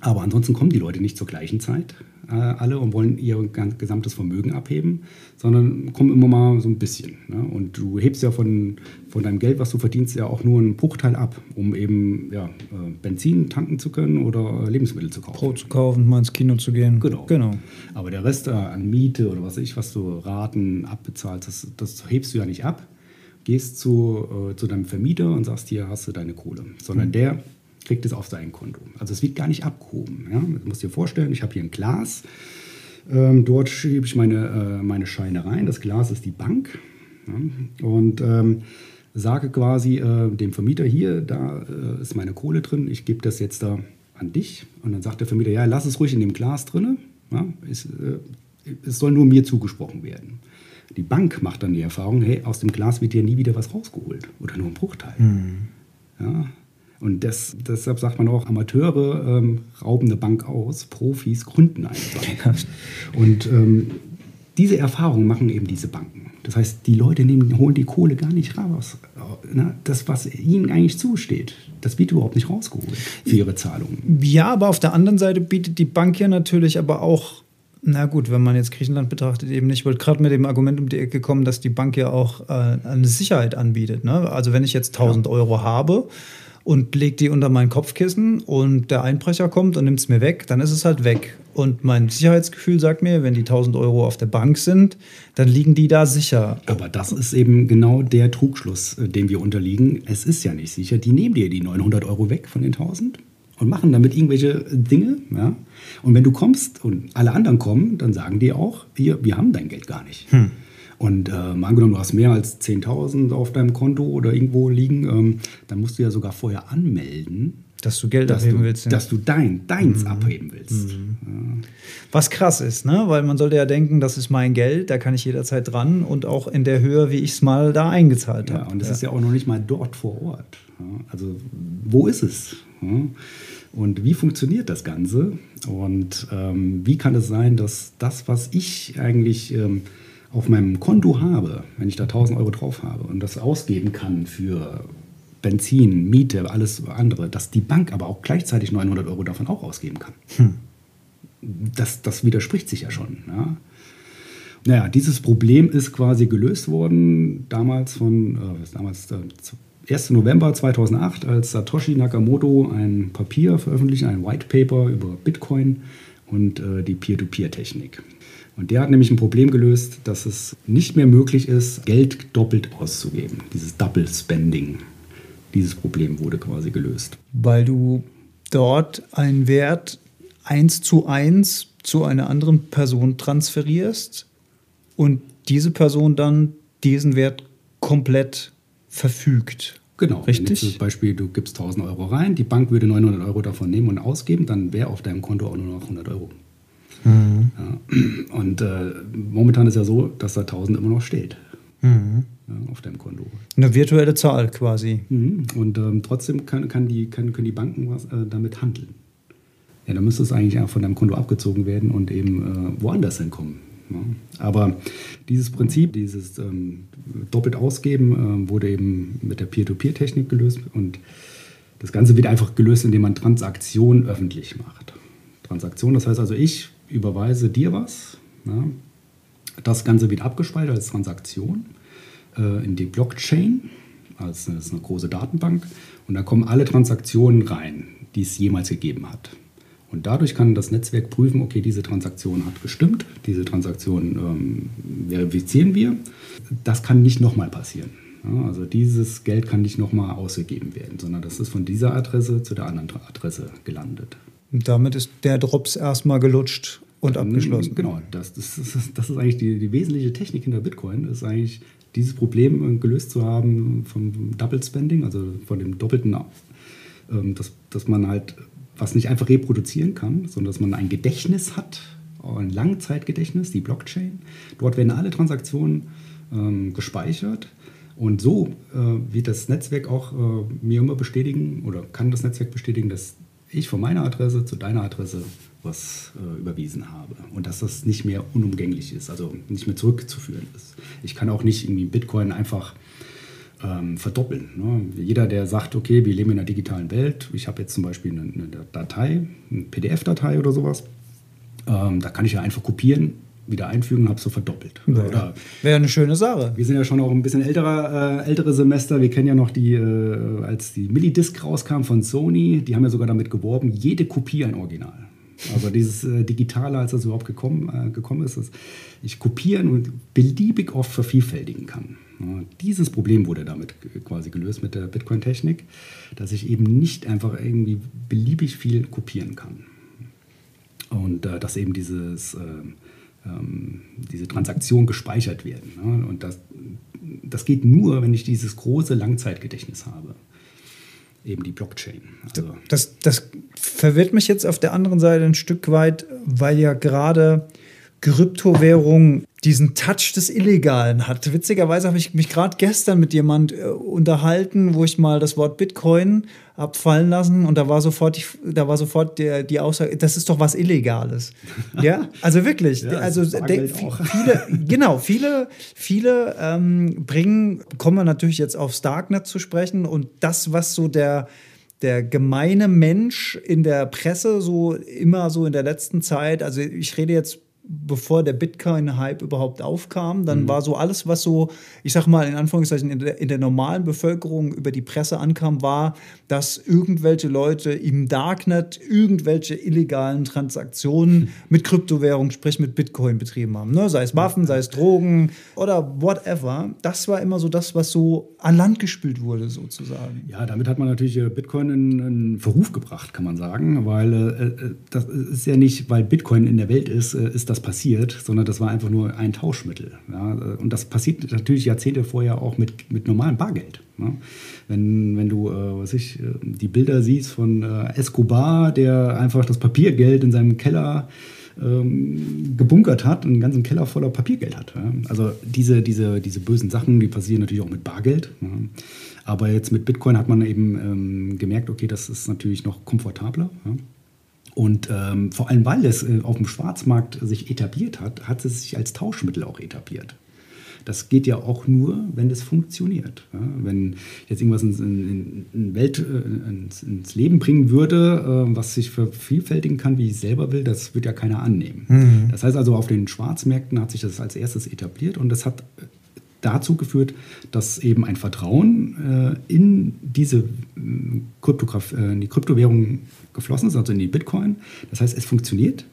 Aber ansonsten kommen die Leute nicht zur gleichen Zeit äh, alle und wollen ihr gesamtes Vermögen abheben, sondern kommen immer mal so ein bisschen. Ne? Und du hebst ja von, von deinem Geld, was du verdienst, ja auch nur einen Bruchteil ab, um eben ja, äh, Benzin tanken zu können oder Lebensmittel zu kaufen. Brot zu kaufen, mal ins Kino zu gehen. Genau. genau. Aber der Rest äh, an Miete oder was weiß ich, was du Raten abbezahlst, das, das hebst du ja nicht ab. Gehst zu, äh, zu deinem Vermieter und sagst, hier hast du deine Kohle. Sondern mhm. der kriegt es auf sein Konto. Also es wird gar nicht abgehoben. Ja? Du musst dir vorstellen, ich habe hier ein Glas. Ähm, dort schiebe ich meine, äh, meine Scheine rein. Das Glas ist die Bank. Ja? Und ähm, sage quasi äh, dem Vermieter hier, da äh, ist meine Kohle drin, ich gebe das jetzt da an dich. Und dann sagt der Vermieter, ja, lass es ruhig in dem Glas drin. Ja? Es, äh, es soll nur mir zugesprochen werden. Die Bank macht dann die Erfahrung, hey, aus dem Glas wird dir nie wieder was rausgeholt oder nur ein Bruchteil. Mhm. Ja, und das, deshalb sagt man auch, Amateure ähm, rauben eine Bank aus, Profis gründen eine Bank. Und ähm, diese Erfahrung machen eben diese Banken. Das heißt, die Leute nehmen, holen die Kohle gar nicht raus. Das, was ihnen eigentlich zusteht, das wird überhaupt nicht rausgeholt für ihre Zahlungen. Ja, aber auf der anderen Seite bietet die Bank ja natürlich aber auch na gut, wenn man jetzt Griechenland betrachtet, eben nicht. Ich wollte gerade mit dem Argument um die Ecke kommen, dass die Bank ja auch äh, eine Sicherheit anbietet. Ne? Also wenn ich jetzt 1000 ja. Euro habe und lege die unter mein Kopfkissen und der Einbrecher kommt und nimmt es mir weg, dann ist es halt weg. Und mein Sicherheitsgefühl sagt mir, wenn die 1000 Euro auf der Bank sind, dann liegen die da sicher. Aber das ist eben genau der Trugschluss, äh, dem wir unterliegen. Es ist ja nicht sicher. Die nehmen dir die 900 Euro weg von den 1000 und machen damit irgendwelche Dinge. Ja? Und wenn du kommst und alle anderen kommen, dann sagen die auch, hier, wir haben dein Geld gar nicht. Hm. Und äh, mal angenommen, du hast mehr als 10.000 auf deinem Konto oder irgendwo liegen, ähm, dann musst du ja sogar vorher anmelden. Dass du Geld dass abheben du, willst. Ja. Dass du dein, deins mhm. abheben willst. Mhm. Ja. Was krass ist, ne? weil man sollte ja denken, das ist mein Geld, da kann ich jederzeit dran und auch in der Höhe, wie ich es mal da eingezahlt habe. Ja, und das ja. ist ja auch noch nicht mal dort vor Ort. Also wo ist es? Und wie funktioniert das Ganze? Und ähm, wie kann es sein, dass das, was ich eigentlich... Ähm, auf meinem Konto habe, wenn ich da 1000 Euro drauf habe und das ausgeben kann für Benzin, Miete, alles andere, dass die Bank aber auch gleichzeitig 900 Euro davon auch ausgeben kann. Hm. Das, das widerspricht sich ja schon. Ja? Naja, dieses Problem ist quasi gelöst worden damals von, äh, damals, äh, 1. November 2008, als Satoshi Nakamoto ein Papier veröffentlicht, ein White Paper über Bitcoin und äh, die Peer-to-Peer-Technik. Und der hat nämlich ein Problem gelöst, dass es nicht mehr möglich ist, Geld doppelt auszugeben. Dieses Double Spending. Dieses Problem wurde quasi gelöst. Weil du dort einen Wert eins zu eins zu einer anderen Person transferierst und diese Person dann diesen Wert komplett verfügt. Genau. Richtig. Zum Beispiel, du gibst 1000 Euro rein, die Bank würde 900 Euro davon nehmen und ausgeben, dann wäre auf deinem Konto auch nur noch 100 Euro. Mhm. Ja. Und äh, momentan ist ja so, dass da 1000 immer noch steht. Mhm. Ja, auf deinem Konto. Eine virtuelle Zahl quasi. Mhm. Und ähm, trotzdem kann, kann die, kann, können die Banken was, äh, damit handeln. Ja, dann müsste es eigentlich auch von deinem Konto abgezogen werden und eben äh, woanders hinkommen. Ja. Aber dieses Prinzip, dieses ähm, doppelt ausgeben, äh, wurde eben mit der Peer-to-Peer-Technik gelöst und das Ganze wird einfach gelöst, indem man Transaktionen öffentlich macht. Transaktion, das heißt also, ich überweise dir was. Ja. Das Ganze wird abgespeichert als Transaktion äh, in die Blockchain. Also das ist eine große Datenbank. Und da kommen alle Transaktionen rein, die es jemals gegeben hat. Und dadurch kann das Netzwerk prüfen, okay, diese Transaktion hat gestimmt, diese Transaktion ähm, verifizieren wir. Das kann nicht nochmal passieren. Ja, also dieses Geld kann nicht nochmal ausgegeben werden, sondern das ist von dieser Adresse zu der anderen Adresse gelandet. Und damit ist der Drops erstmal gelutscht und abgeschlossen. Genau, das, das, ist, das ist eigentlich die, die wesentliche Technik hinter Bitcoin, ist eigentlich dieses Problem gelöst zu haben vom Double Spending, also von dem doppelten, ähm, dass, dass man halt was nicht einfach reproduzieren kann, sondern dass man ein Gedächtnis hat ein Langzeitgedächtnis, die Blockchain. Dort werden alle Transaktionen ähm, gespeichert. Und so äh, wird das Netzwerk auch äh, mir immer bestätigen oder kann das Netzwerk bestätigen, dass ich von meiner Adresse zu deiner Adresse was äh, überwiesen habe und dass das nicht mehr unumgänglich ist, also nicht mehr zurückzuführen ist. Ich kann auch nicht irgendwie Bitcoin einfach ähm, verdoppeln. Ne? Jeder, der sagt, okay, wir leben in einer digitalen Welt, ich habe jetzt zum Beispiel eine, eine Datei, eine PDF-Datei oder sowas, ähm, da kann ich ja einfach kopieren, wieder einfügen und habe so verdoppelt. Ja, Wäre eine schöne Sache. Wir sind ja schon auch ein bisschen älterer, äh, ältere Semester. Wir kennen ja noch die, äh, als die Millidisc rauskam von Sony, die haben ja sogar damit geworben, jede Kopie ein Original. Also dieses äh, Digitale, als das überhaupt gekommen, äh, gekommen ist, dass ich kopieren und beliebig oft vervielfältigen kann. Ja, dieses Problem wurde damit quasi gelöst mit der Bitcoin-Technik, dass ich eben nicht einfach irgendwie beliebig viel kopieren kann. Und äh, dass eben dieses, äh, ähm, diese Transaktionen gespeichert werden. Ne? Und das, das geht nur, wenn ich dieses große Langzeitgedächtnis habe eben die Blockchain. Also das, das verwirrt mich jetzt auf der anderen Seite ein Stück weit, weil ja gerade Kryptowährung diesen Touch des Illegalen hat. Witzigerweise habe ich mich gerade gestern mit jemand äh, unterhalten, wo ich mal das Wort Bitcoin abfallen lassen und da war sofort die, da war sofort der, die Aussage, das ist doch was Illegales. ja, also wirklich. ja, also de, viele, genau, viele, viele ähm, bringen, kommen wir natürlich jetzt aufs Darknet zu sprechen und das, was so der der gemeine Mensch in der Presse so immer so in der letzten Zeit, also ich rede jetzt bevor der Bitcoin-Hype überhaupt aufkam. Dann mhm. war so alles, was so, ich sag mal in Anführungszeichen, in der, in der, normalen Bevölkerung über die Presse ankam, war, dass irgendwelche Leute im Darknet irgendwelche illegalen Transaktionen mhm. mit Kryptowährung, sprich mit Bitcoin betrieben haben. Ne? Sei es Waffen, sei es Drogen oder whatever. Das war immer so das, was so an Land gespült wurde, sozusagen. Ja, damit hat man natürlich äh, Bitcoin in, in Verruf gebracht, kann man sagen, weil äh, äh, das ist ja nicht, weil Bitcoin in der Welt ist, äh, ist das passiert, sondern das war einfach nur ein Tauschmittel. Ja? Und das passiert natürlich Jahrzehnte vorher auch mit, mit normalem Bargeld. Ja? Wenn, wenn du, äh, was ich, äh, die Bilder siehst von äh, Escobar, der einfach das Papiergeld in seinem Keller ähm, gebunkert hat und einen ganzen Keller voller Papiergeld hat. Ja? Also diese, diese, diese bösen Sachen, die passieren natürlich auch mit Bargeld. Ja? Aber jetzt mit Bitcoin hat man eben ähm, gemerkt, okay, das ist natürlich noch komfortabler. Ja? Und ähm, vor allem, weil es äh, auf dem Schwarzmarkt sich etabliert hat, hat es sich als Tauschmittel auch etabliert. Das geht ja auch nur, wenn es funktioniert. Ja, wenn jetzt irgendwas ins, in, in Welt, äh, ins, ins, Leben bringen würde, äh, was sich vervielfältigen kann, wie ich selber will, das wird ja keiner annehmen. Mhm. Das heißt also, auf den Schwarzmärkten hat sich das als erstes etabliert und das hat dazu geführt, dass eben ein Vertrauen äh, in diese äh, Kryptograf äh, in die Kryptowährung geflossen ist, also in die Bitcoin. Das heißt, es funktioniert.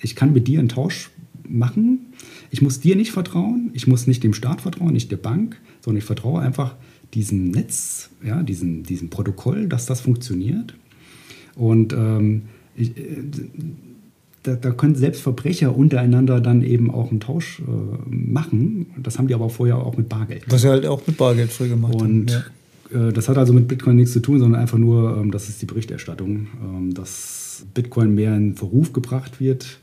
Ich kann mit dir einen Tausch machen. Ich muss dir nicht vertrauen. Ich muss nicht dem Staat vertrauen, nicht der Bank, sondern ich vertraue einfach diesem Netz, ja, diesem, diesem Protokoll, dass das funktioniert. Und ähm, ich, äh, da, da, können selbst Verbrecher untereinander dann eben auch einen Tausch äh, machen. Das haben die aber vorher auch mit Bargeld. Was sie halt auch mit Bargeld früher gemacht Und haben. Ja. Äh, das hat also mit Bitcoin nichts zu tun, sondern einfach nur, ähm, das ist die Berichterstattung, ähm, dass Bitcoin mehr in Verruf gebracht wird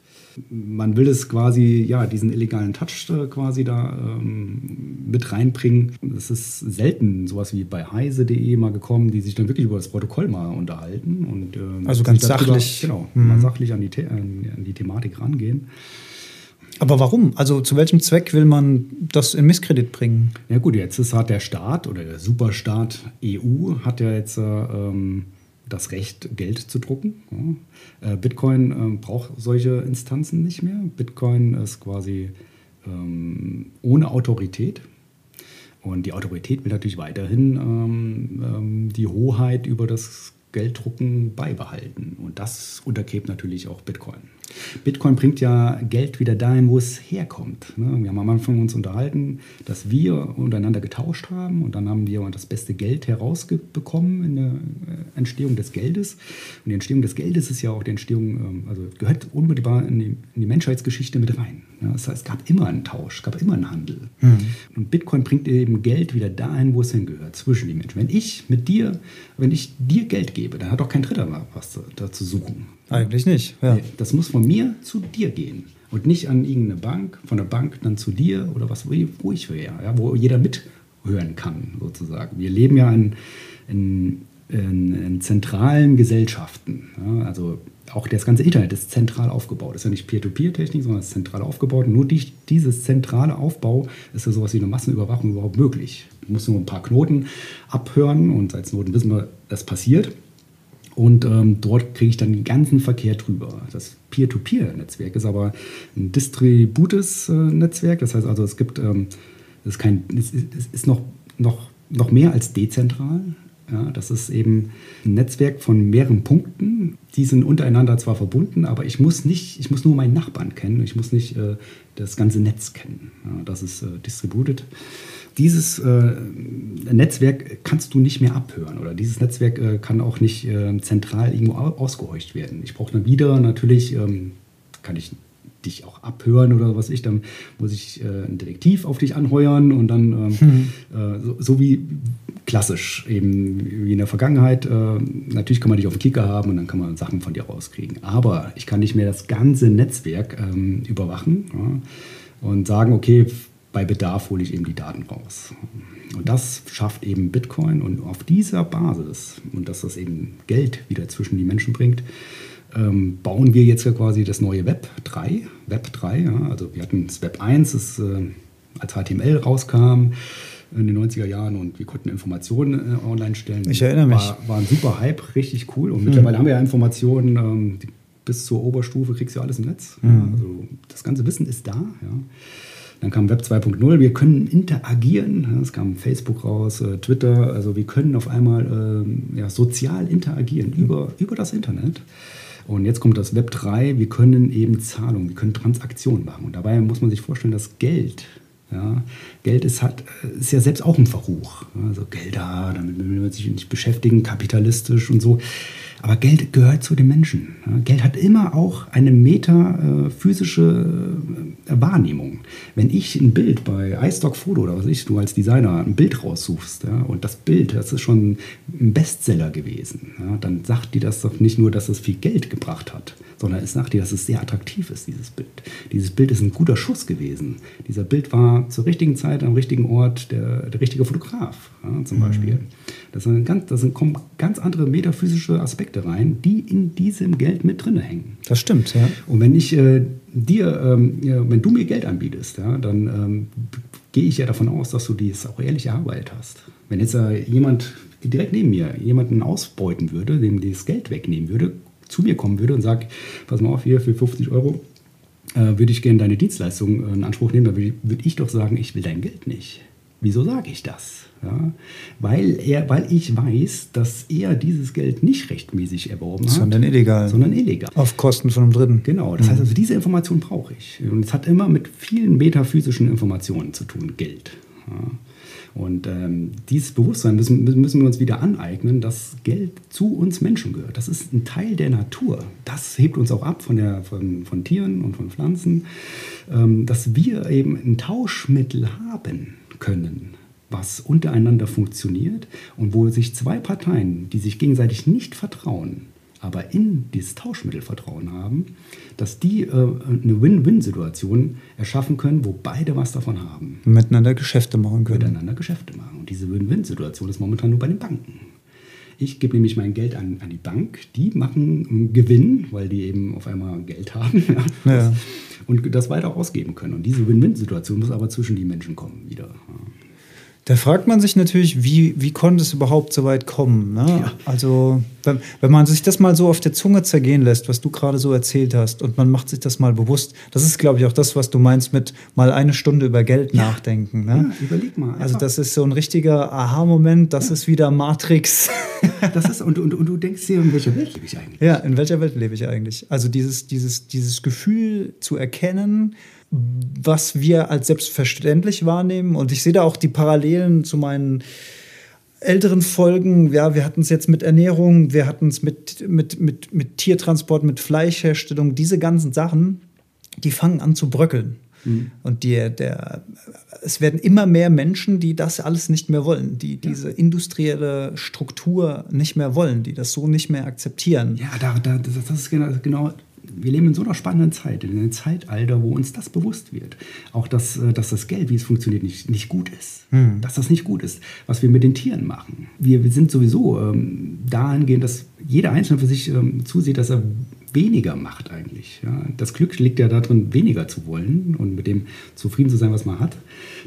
man will es quasi, ja, diesen illegalen Touch äh, quasi da ähm, mit reinbringen. Es ist selten sowas wie bei heise.de mal gekommen, die sich dann wirklich über das Protokoll mal unterhalten. Und, ähm, also ganz sachlich. Darüber, genau, mhm. mal sachlich an die, an, an die Thematik rangehen. Aber warum? Also zu welchem Zweck will man das in Misskredit bringen? Ja gut, jetzt ist, hat der Staat oder der Superstaat EU hat ja jetzt äh, ähm, das Recht, Geld zu drucken. Ja. Äh, Bitcoin äh, braucht solche Instanzen nicht mehr. Bitcoin ist quasi ähm, ohne Autorität. Und die Autorität will natürlich weiterhin ähm, ähm, die Hoheit über das Gelddrucken beibehalten. Und das untergräbt natürlich auch Bitcoin. Bitcoin bringt ja Geld wieder dahin, wo es herkommt. Ne? Wir haben am Anfang uns unterhalten, dass wir untereinander getauscht haben und dann haben wir das beste Geld herausbekommen in der äh, Entstehung des Geldes. Und die Entstehung des Geldes ist ja auch die Entstehung, ähm, also gehört unmittelbar in die, in die Menschheitsgeschichte mit rein. Das heißt, es gab immer einen Tausch, es gab immer einen Handel. Mhm. Und Bitcoin bringt eben Geld wieder dahin, wo es hingehört, zwischen die Menschen. Wenn ich mit dir, wenn ich dir Geld gebe, dann hat doch kein Dritter was dazu suchen. Eigentlich nicht. Ja. Das muss von mir zu dir gehen und nicht an irgendeine Bank, von der Bank dann zu dir oder was, wo ich wäre, ja, wo jeder mithören kann, sozusagen. Wir leben ja in, in, in, in zentralen Gesellschaften. Ja, also auch das ganze Internet ist zentral aufgebaut. Das ist ja nicht Peer-to-Peer-Technik, sondern es ist zentral aufgebaut. Nur die, dieses zentrale Aufbau ist ja sowas wie eine Massenüberwachung überhaupt möglich. Du musst nur ein paar Knoten abhören und als Knoten wissen wir, das passiert. Und ähm, dort kriege ich dann den ganzen Verkehr drüber. Das Peer-to-Peer-Netzwerk ist aber ein distributes äh, Netzwerk. Das heißt also, es gibt, ähm, es ist, kein, es ist noch, noch, noch mehr als dezentral. Ja, das ist eben ein Netzwerk von mehreren Punkten. Die sind untereinander zwar verbunden, aber ich muss nicht, ich muss nur meinen Nachbarn kennen. Ich muss nicht äh, das ganze Netz kennen. Ja, das ist äh, distributed dieses äh, Netzwerk kannst du nicht mehr abhören oder dieses Netzwerk äh, kann auch nicht äh, zentral irgendwo ausgehorcht werden. Ich brauche dann wieder natürlich, ähm, kann ich dich auch abhören oder was ich, dann muss ich äh, ein Detektiv auf dich anheuern und dann ähm, hm. so, so, wie klassisch eben wie in der Vergangenheit. Äh, natürlich kann man dich auf dem Kicker haben und dann kann man Sachen von dir rauskriegen. Aber ich kann nicht mehr das ganze Netzwerk ähm, überwachen ja, und sagen, okay, bei Bedarf hole ich eben die Daten raus. Und das schafft eben Bitcoin und auf dieser Basis und dass das eben Geld wieder zwischen die Menschen bringt, ähm, bauen wir jetzt ja quasi das neue Web 3. Web 3, ja, also wir hatten das Web 1, das äh, als HTML rauskam in den 90er Jahren und wir konnten Informationen äh, online stellen. Ich erinnere mich. War, war ein super Hype, richtig cool. Und mhm. mittlerweile haben wir ja Informationen, ähm, bis zur Oberstufe kriegst du alles im Netz. Mhm. Also das ganze Wissen ist da. Ja. Dann kam Web 2.0, wir können interagieren. Es kam Facebook raus, äh, Twitter, also wir können auf einmal äh, ja, sozial interagieren über, über das Internet. Und jetzt kommt das Web 3, wir können eben Zahlungen, wir können Transaktionen machen. Und dabei muss man sich vorstellen, dass Geld ja, Geld ist, hat, ist ja selbst auch ein Verruch. Also Geld da, damit will man sich nicht beschäftigen, kapitalistisch und so. Aber Geld gehört zu den Menschen. Geld hat immer auch eine metaphysische äh, Wahrnehmung. Wenn ich ein Bild bei iStock Photo oder was ich, du als Designer ein Bild raussuchst ja, und das Bild, das ist schon ein Bestseller gewesen, ja, dann sagt dir das doch nicht nur, dass es viel Geld gebracht hat, sondern es sagt dir, dass es sehr attraktiv ist, dieses Bild. Dieses Bild ist ein guter Schuss gewesen. Dieser Bild war zur richtigen Zeit am richtigen Ort der, der richtige Fotograf, ja, zum mhm. Beispiel. Das sind, ganz, das sind, kommen ganz andere metaphysische Aspekte rein, die in diesem Geld mit drin hängen. Das stimmt, ja. Und wenn ich äh, dir, ähm, ja, wenn du mir Geld anbietest, ja, dann ähm, gehe ich ja davon aus, dass du dies auch ehrlich erarbeitet hast. Wenn jetzt äh, jemand direkt neben mir jemanden ausbeuten würde, dem das Geld wegnehmen würde, zu mir kommen würde und sagt, pass mal auf, hier für 50 Euro äh, würde ich gerne deine Dienstleistung in Anspruch nehmen, dann würde ich, würd ich doch sagen, ich will dein Geld nicht. Wieso sage ich das? Ja, weil, er, weil ich weiß, dass er dieses Geld nicht rechtmäßig erworben hat. Sondern illegal. Sondern illegal. Auf Kosten von einem Dritten. Genau. Das heißt also, diese Information brauche ich. Und es hat immer mit vielen metaphysischen Informationen zu tun, Geld. Ja. Und ähm, dieses Bewusstsein müssen, müssen wir uns wieder aneignen, dass Geld zu uns Menschen gehört. Das ist ein Teil der Natur. Das hebt uns auch ab von, der, von, von Tieren und von Pflanzen, ähm, dass wir eben ein Tauschmittel haben können, was untereinander funktioniert und wo sich zwei Parteien, die sich gegenseitig nicht vertrauen, aber in dieses Tauschmittel Vertrauen haben, dass die äh, eine Win-Win-Situation erschaffen können, wo beide was davon haben. Miteinander Geschäfte machen können. Miteinander Geschäfte machen. Und diese Win-Win-Situation ist momentan nur bei den Banken. Ich gebe nämlich mein Geld an, an die Bank, die machen einen Gewinn, weil die eben auf einmal Geld haben ja, ja. und das weiter ausgeben können. Und diese Win-Win-Situation muss aber zwischen die Menschen kommen wieder. Da fragt man sich natürlich, wie, wie konnte es überhaupt so weit kommen? Ne? Ja. Also, wenn, wenn man sich das mal so auf der Zunge zergehen lässt, was du gerade so erzählt hast, und man macht sich das mal bewusst, das ist, glaube ich, auch das, was du meinst mit mal eine Stunde über Geld ja. nachdenken. Ne? Ja, überleg mal. Einfach. Also, das ist so ein richtiger Aha-Moment, das ist wieder Matrix. das ist, und, und, und du denkst dir, in welcher Welt lebe ich eigentlich? Ja, in welcher Welt lebe ich eigentlich? Also, dieses, dieses, dieses Gefühl zu erkennen, was wir als selbstverständlich wahrnehmen. Und ich sehe da auch die Parallelen zu meinen älteren Folgen. Ja, wir hatten es jetzt mit Ernährung, wir hatten es mit, mit, mit, mit Tiertransport, mit Fleischherstellung. Diese ganzen Sachen, die fangen an zu bröckeln. Mhm. Und die, der, es werden immer mehr Menschen, die das alles nicht mehr wollen, die diese industrielle Struktur nicht mehr wollen, die das so nicht mehr akzeptieren. Ja, da, da, das, das ist genau, genau wir leben in so einer spannenden Zeit, in einem Zeitalter, wo uns das bewusst wird. Auch, dass, äh, dass das Geld, wie es funktioniert, nicht, nicht gut ist. Hm. Dass das nicht gut ist, was wir mit den Tieren machen. Wir, wir sind sowieso ähm, dahingehend, dass jeder Einzelne für sich ähm, zusieht, dass er weniger macht eigentlich. Ja. Das Glück liegt ja darin, weniger zu wollen und mit dem zufrieden zu sein, was man hat.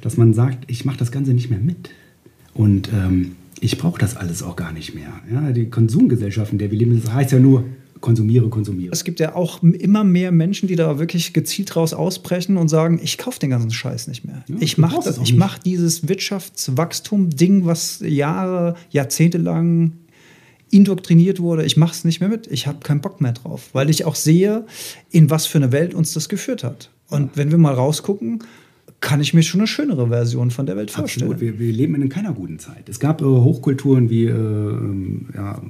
Dass man sagt, ich mache das Ganze nicht mehr mit. Und ähm, ich brauche das alles auch gar nicht mehr. Ja, die Konsumgesellschaft, in der wir leben, das heißt ja nur, konsumiere, konsumiere. Es gibt ja auch immer mehr Menschen, die da wirklich gezielt raus ausbrechen und sagen, ich kaufe den ganzen Scheiß nicht mehr. Ja, ich mache das, ich mache dieses Wirtschaftswachstum-Ding, was Jahre, Jahrzehnte lang indoktriniert wurde, ich mache es nicht mehr mit, ich habe keinen Bock mehr drauf, weil ich auch sehe, in was für eine Welt uns das geführt hat. Und wenn wir mal rausgucken, kann ich mir schon eine schönere Version von der Welt vorstellen. Absolut. Wir, wir leben in keiner guten Zeit. Es gab äh, Hochkulturen wie äh, ähm, ja,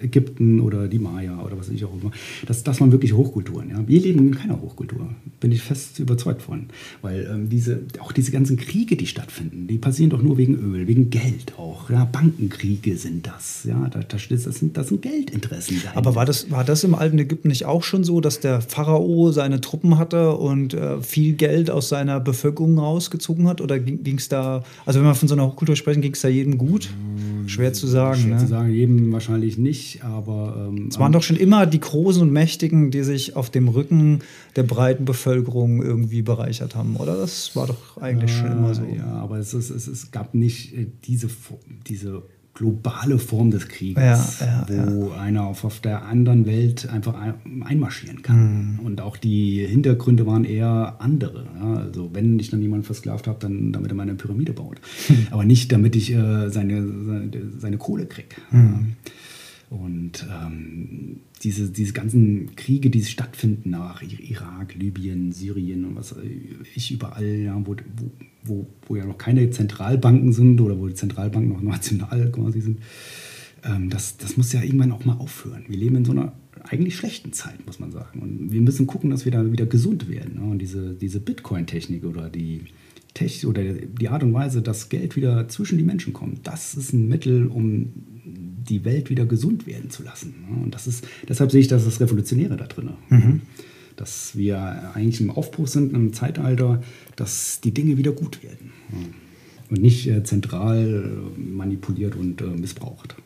Ägypten oder die Maya oder was weiß ich auch immer. Das, das waren wirklich Hochkulturen. Ja. Wir leben in keiner Hochkultur. Bin ich fest überzeugt von. Weil ähm, diese, auch diese ganzen Kriege, die stattfinden, die passieren doch nur wegen Öl, wegen Geld auch. Ja. Bankenkriege sind das. Ja. Da, da, das, sind, das sind Geldinteressen. Dahinter. Aber war das, war das im alten Ägypten nicht auch schon so, dass der Pharao seine Truppen hatte und äh, viel Geld aus seiner Bevölkerung rausgezogen hat? Oder ging es da, also wenn wir von so einer Hochkultur sprechen, ging es da jedem gut? Schwer zu sagen. Schwer ne? zu sagen, jedem wahrscheinlich nicht, aber. Ähm, es waren doch schon immer die Großen und Mächtigen, die sich auf dem Rücken der breiten Bevölkerung irgendwie bereichert haben, oder? Das war doch eigentlich äh, schon immer so. Ja, aber es, ist, es, es gab nicht äh, diese, diese globale Form des Krieges, ja, ja, wo ja. einer auf, auf, der anderen Welt einfach einmarschieren kann. Mhm. Und auch die Hintergründe waren eher andere. Also wenn ich dann jemanden versklavt habe, dann damit er meine Pyramide baut. Mhm. Aber nicht, damit ich äh, seine, seine, seine, Kohle kriege. Mhm. Und ähm, diese, diese ganzen Kriege, die stattfinden nach Irak, Libyen, Syrien und was ich überall, ja, wo, wo, wo, ja noch keine Zentralbanken sind oder wo die Zentralbanken noch national quasi sind, ähm, das, das muss ja irgendwann auch mal aufhören. Wir leben in so einer eigentlich schlechten Zeit, muss man sagen. Und wir müssen gucken, dass wir da wieder gesund werden. Ne? Und diese, diese Bitcoin-Technik oder die, Tech oder die Art und Weise, dass Geld wieder zwischen die Menschen kommt, das ist ein Mittel, um die Welt wieder gesund werden zu lassen. Und das ist, deshalb sehe ich das, das Revolutionäre da drin. Mhm. Dass wir eigentlich im Aufbruch sind, in einem Zeitalter, dass die Dinge wieder gut werden. Und nicht äh, zentral manipuliert und äh, missbraucht.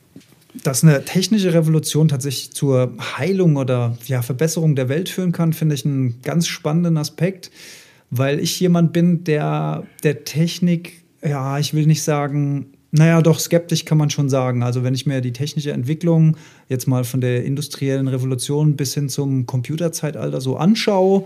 Dass eine technische Revolution tatsächlich zur Heilung oder ja, Verbesserung der Welt führen kann, finde ich einen ganz spannenden Aspekt, weil ich jemand bin, der der Technik, ja, ich will nicht sagen, naja, doch skeptisch kann man schon sagen. Also wenn ich mir die technische Entwicklung jetzt mal von der industriellen Revolution bis hin zum Computerzeitalter so anschaue,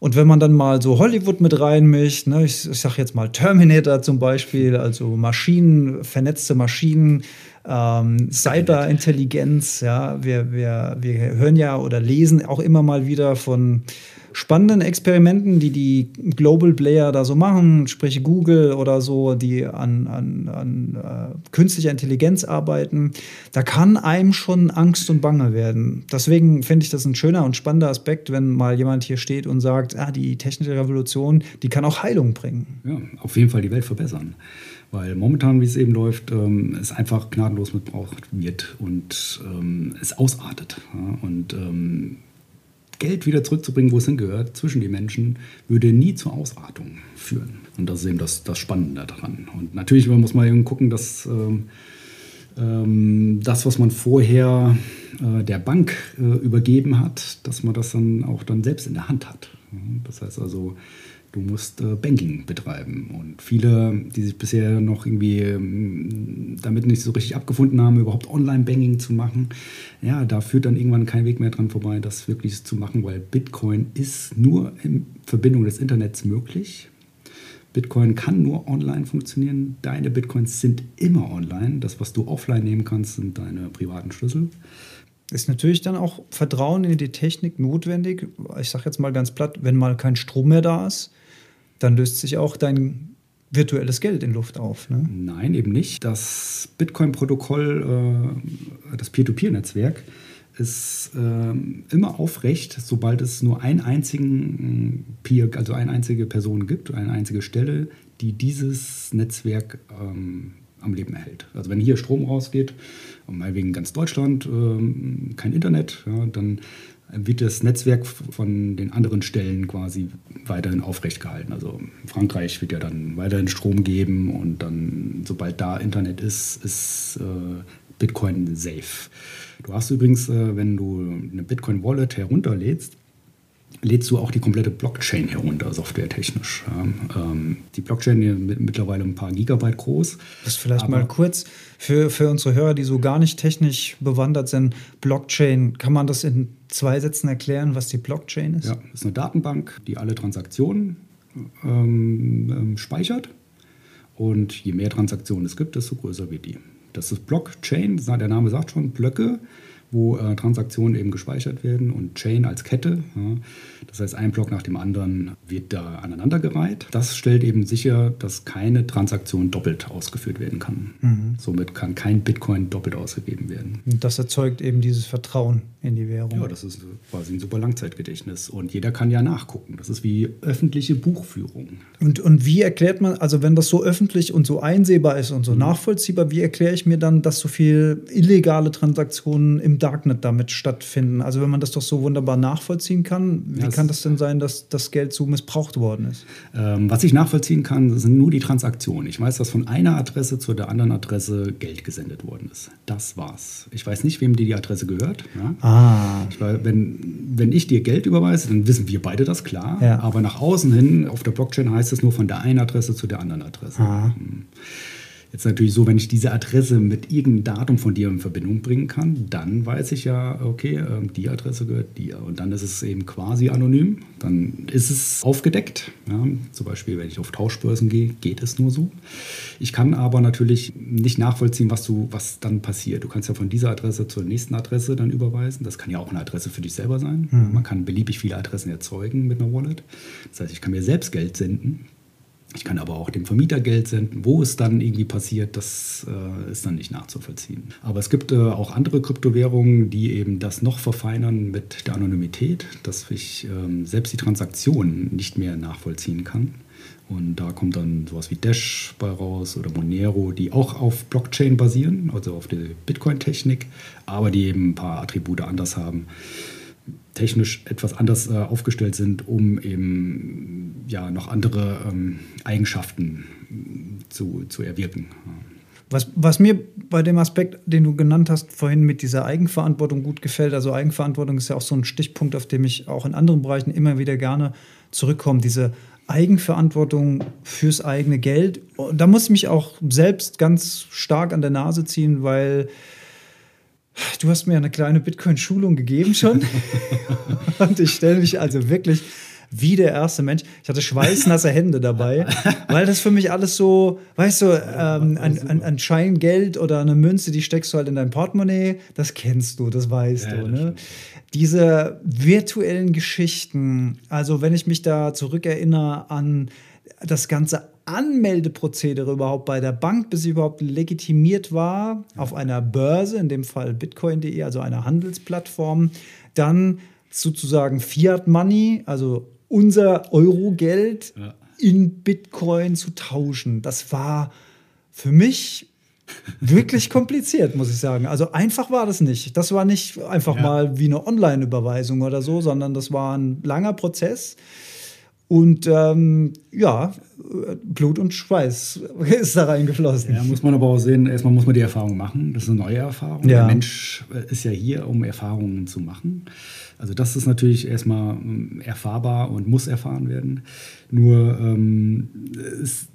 und wenn man dann mal so Hollywood mit reinmischt, ne, ich, ich sage jetzt mal Terminator zum Beispiel, also Maschinen, vernetzte Maschinen, ähm, Cyberintelligenz, ja, wir, wir, wir hören ja oder lesen auch immer mal wieder von spannenden Experimenten, die die Global Player da so machen, sprich Google oder so, die an, an, an äh, künstlicher Intelligenz arbeiten, da kann einem schon Angst und Bange werden. Deswegen finde ich das ein schöner und spannender Aspekt, wenn mal jemand hier steht und sagt, ah, die technische Revolution, die kann auch Heilung bringen. Ja, auf jeden Fall die Welt verbessern. Weil momentan, wie es eben läuft, ähm, es einfach gnadenlos missbraucht wird und ähm, es ausartet. Ja? Und ähm, Geld wieder zurückzubringen, wo es hingehört, zwischen die Menschen, würde nie zur Ausartung führen. Und das ist eben das, das Spannende daran. Und natürlich muss man eben gucken, dass ähm, ähm, das, was man vorher äh, der Bank äh, übergeben hat, dass man das dann auch dann selbst in der Hand hat. Das heißt also, du musst äh, Banking betreiben. Und viele, die sich bisher noch irgendwie ähm, damit nicht so richtig abgefunden haben, überhaupt Online-Banking zu machen, ja, da führt dann irgendwann kein Weg mehr dran vorbei, das wirklich zu machen, weil Bitcoin ist nur in Verbindung des Internets möglich. Bitcoin kann nur online funktionieren. Deine Bitcoins sind immer online. Das, was du offline nehmen kannst, sind deine privaten Schlüssel. Ist natürlich dann auch Vertrauen in die Technik notwendig. Ich sage jetzt mal ganz platt, wenn mal kein Strom mehr da ist, dann löst sich auch dein virtuelles Geld in Luft auf. Ne? Nein, eben nicht. Das Bitcoin-Protokoll, äh, das Peer-to-Peer-Netzwerk, ist ähm, immer aufrecht, sobald es nur einen einzigen Peer, also eine einzige Person gibt, eine einzige Stelle, die dieses Netzwerk ähm, am Leben erhält. Also wenn hier Strom rausgeht, meinetwegen ganz Deutschland ähm, kein Internet, ja, dann wird das Netzwerk von den anderen Stellen quasi weiterhin aufrecht gehalten. Also Frankreich wird ja dann weiterhin Strom geben und dann, sobald da Internet ist, ist äh, Bitcoin safe. Du hast übrigens, äh, wenn du eine Bitcoin-Wallet herunterlädst, lädst du auch die komplette Blockchain herunter, softwaretechnisch. Ähm, die Blockchain ist mittlerweile ein paar Gigabyte groß. Das vielleicht mal kurz für, für unsere Hörer, die so gar nicht technisch bewandert sind. Blockchain, kann man das in zwei Sätzen erklären, was die Blockchain ist? Ja, das ist eine Datenbank, die alle Transaktionen ähm, ähm, speichert. Und je mehr Transaktionen es gibt, desto größer wird die. Das ist Blockchain, der Name sagt schon, Blöcke wo äh, Transaktionen eben gespeichert werden und Chain als Kette. Ja. Das heißt, ein Block nach dem anderen wird da aneinandergereiht. Das stellt eben sicher, dass keine Transaktion doppelt ausgeführt werden kann. Mhm. Somit kann kein Bitcoin doppelt ausgegeben werden. Und das erzeugt eben dieses Vertrauen in die Währung. Ja, das ist quasi ein super Langzeitgedächtnis. Und jeder kann ja nachgucken. Das ist wie öffentliche Buchführung. Und, und wie erklärt man, also wenn das so öffentlich und so einsehbar ist und so mhm. nachvollziehbar, wie erkläre ich mir dann, dass so viele illegale Transaktionen im Darknet damit stattfinden. Also wenn man das doch so wunderbar nachvollziehen kann, wie das kann das denn sein, dass das Geld so missbraucht worden ist? Ähm, was ich nachvollziehen kann, sind nur die Transaktionen. Ich weiß, dass von einer Adresse zu der anderen Adresse Geld gesendet worden ist. Das war's. Ich weiß nicht, wem dir die Adresse gehört. Ja? Ah. Ich wenn, wenn ich dir Geld überweise, dann wissen wir beide das klar. Ja. Aber nach außen hin, auf der Blockchain heißt es nur von der einen Adresse zu der anderen Adresse. Ah. Hm. Jetzt natürlich so, wenn ich diese Adresse mit irgendeinem Datum von dir in Verbindung bringen kann, dann weiß ich ja, okay, ähm, die Adresse gehört dir. Und dann ist es eben quasi anonym. Dann ist es aufgedeckt. Ja, zum Beispiel, wenn ich auf Tauschbörsen gehe, geht es nur so. Ich kann aber natürlich nicht nachvollziehen, was, du, was dann passiert. Du kannst ja von dieser Adresse zur nächsten Adresse dann überweisen. Das kann ja auch eine Adresse für dich selber sein. Mhm. Man kann beliebig viele Adressen erzeugen mit einer Wallet. Das heißt, ich kann mir selbst Geld senden ich kann aber auch dem Vermieter Geld senden. Wo es dann irgendwie passiert, das äh, ist dann nicht nachzuvollziehen. Aber es gibt äh, auch andere Kryptowährungen, die eben das noch verfeinern mit der Anonymität, dass ich ähm, selbst die Transaktionen nicht mehr nachvollziehen kann. Und da kommt dann sowas wie Dash bei raus oder Monero, die auch auf Blockchain basieren, also auf der Bitcoin-Technik, aber die eben ein paar Attribute anders haben technisch etwas anders äh, aufgestellt sind, um eben ja noch andere ähm, Eigenschaften zu, zu erwirken. Was, was mir bei dem Aspekt, den du genannt hast, vorhin mit dieser Eigenverantwortung gut gefällt, also Eigenverantwortung ist ja auch so ein Stichpunkt, auf dem ich auch in anderen Bereichen immer wieder gerne zurückkomme, diese Eigenverantwortung fürs eigene Geld. Da muss ich mich auch selbst ganz stark an der Nase ziehen, weil Du hast mir eine kleine Bitcoin-Schulung gegeben schon. und ich stelle mich also wirklich wie der erste Mensch. Ich hatte schweißnasse Hände dabei, weil das für mich alles so, weißt du, ähm, ein, ein, ein, Scheingeld oder eine Münze, die steckst du halt in dein Portemonnaie, das kennst du, das weißt ja, du. Ne? Diese virtuellen Geschichten, also wenn ich mich da zurückerinnere an das ganze Anmeldeprozedere überhaupt bei der Bank, bis sie überhaupt legitimiert war, auf einer Börse, in dem Fall bitcoin.de, also einer Handelsplattform, dann sozusagen Fiat Money, also unser Eurogeld ja. in Bitcoin zu tauschen. Das war für mich wirklich kompliziert, muss ich sagen. Also einfach war das nicht. Das war nicht einfach ja. mal wie eine Online-Überweisung oder so, sondern das war ein langer Prozess. Und ähm, ja, Blut und Schweiß ist da reingeflossen. Ja, muss man aber auch sehen, erstmal muss man die Erfahrung machen. Das ist eine neue Erfahrung. Ja. Der Mensch ist ja hier, um Erfahrungen zu machen. Also das ist natürlich erstmal ähm, erfahrbar und muss erfahren werden. Nur ähm, es,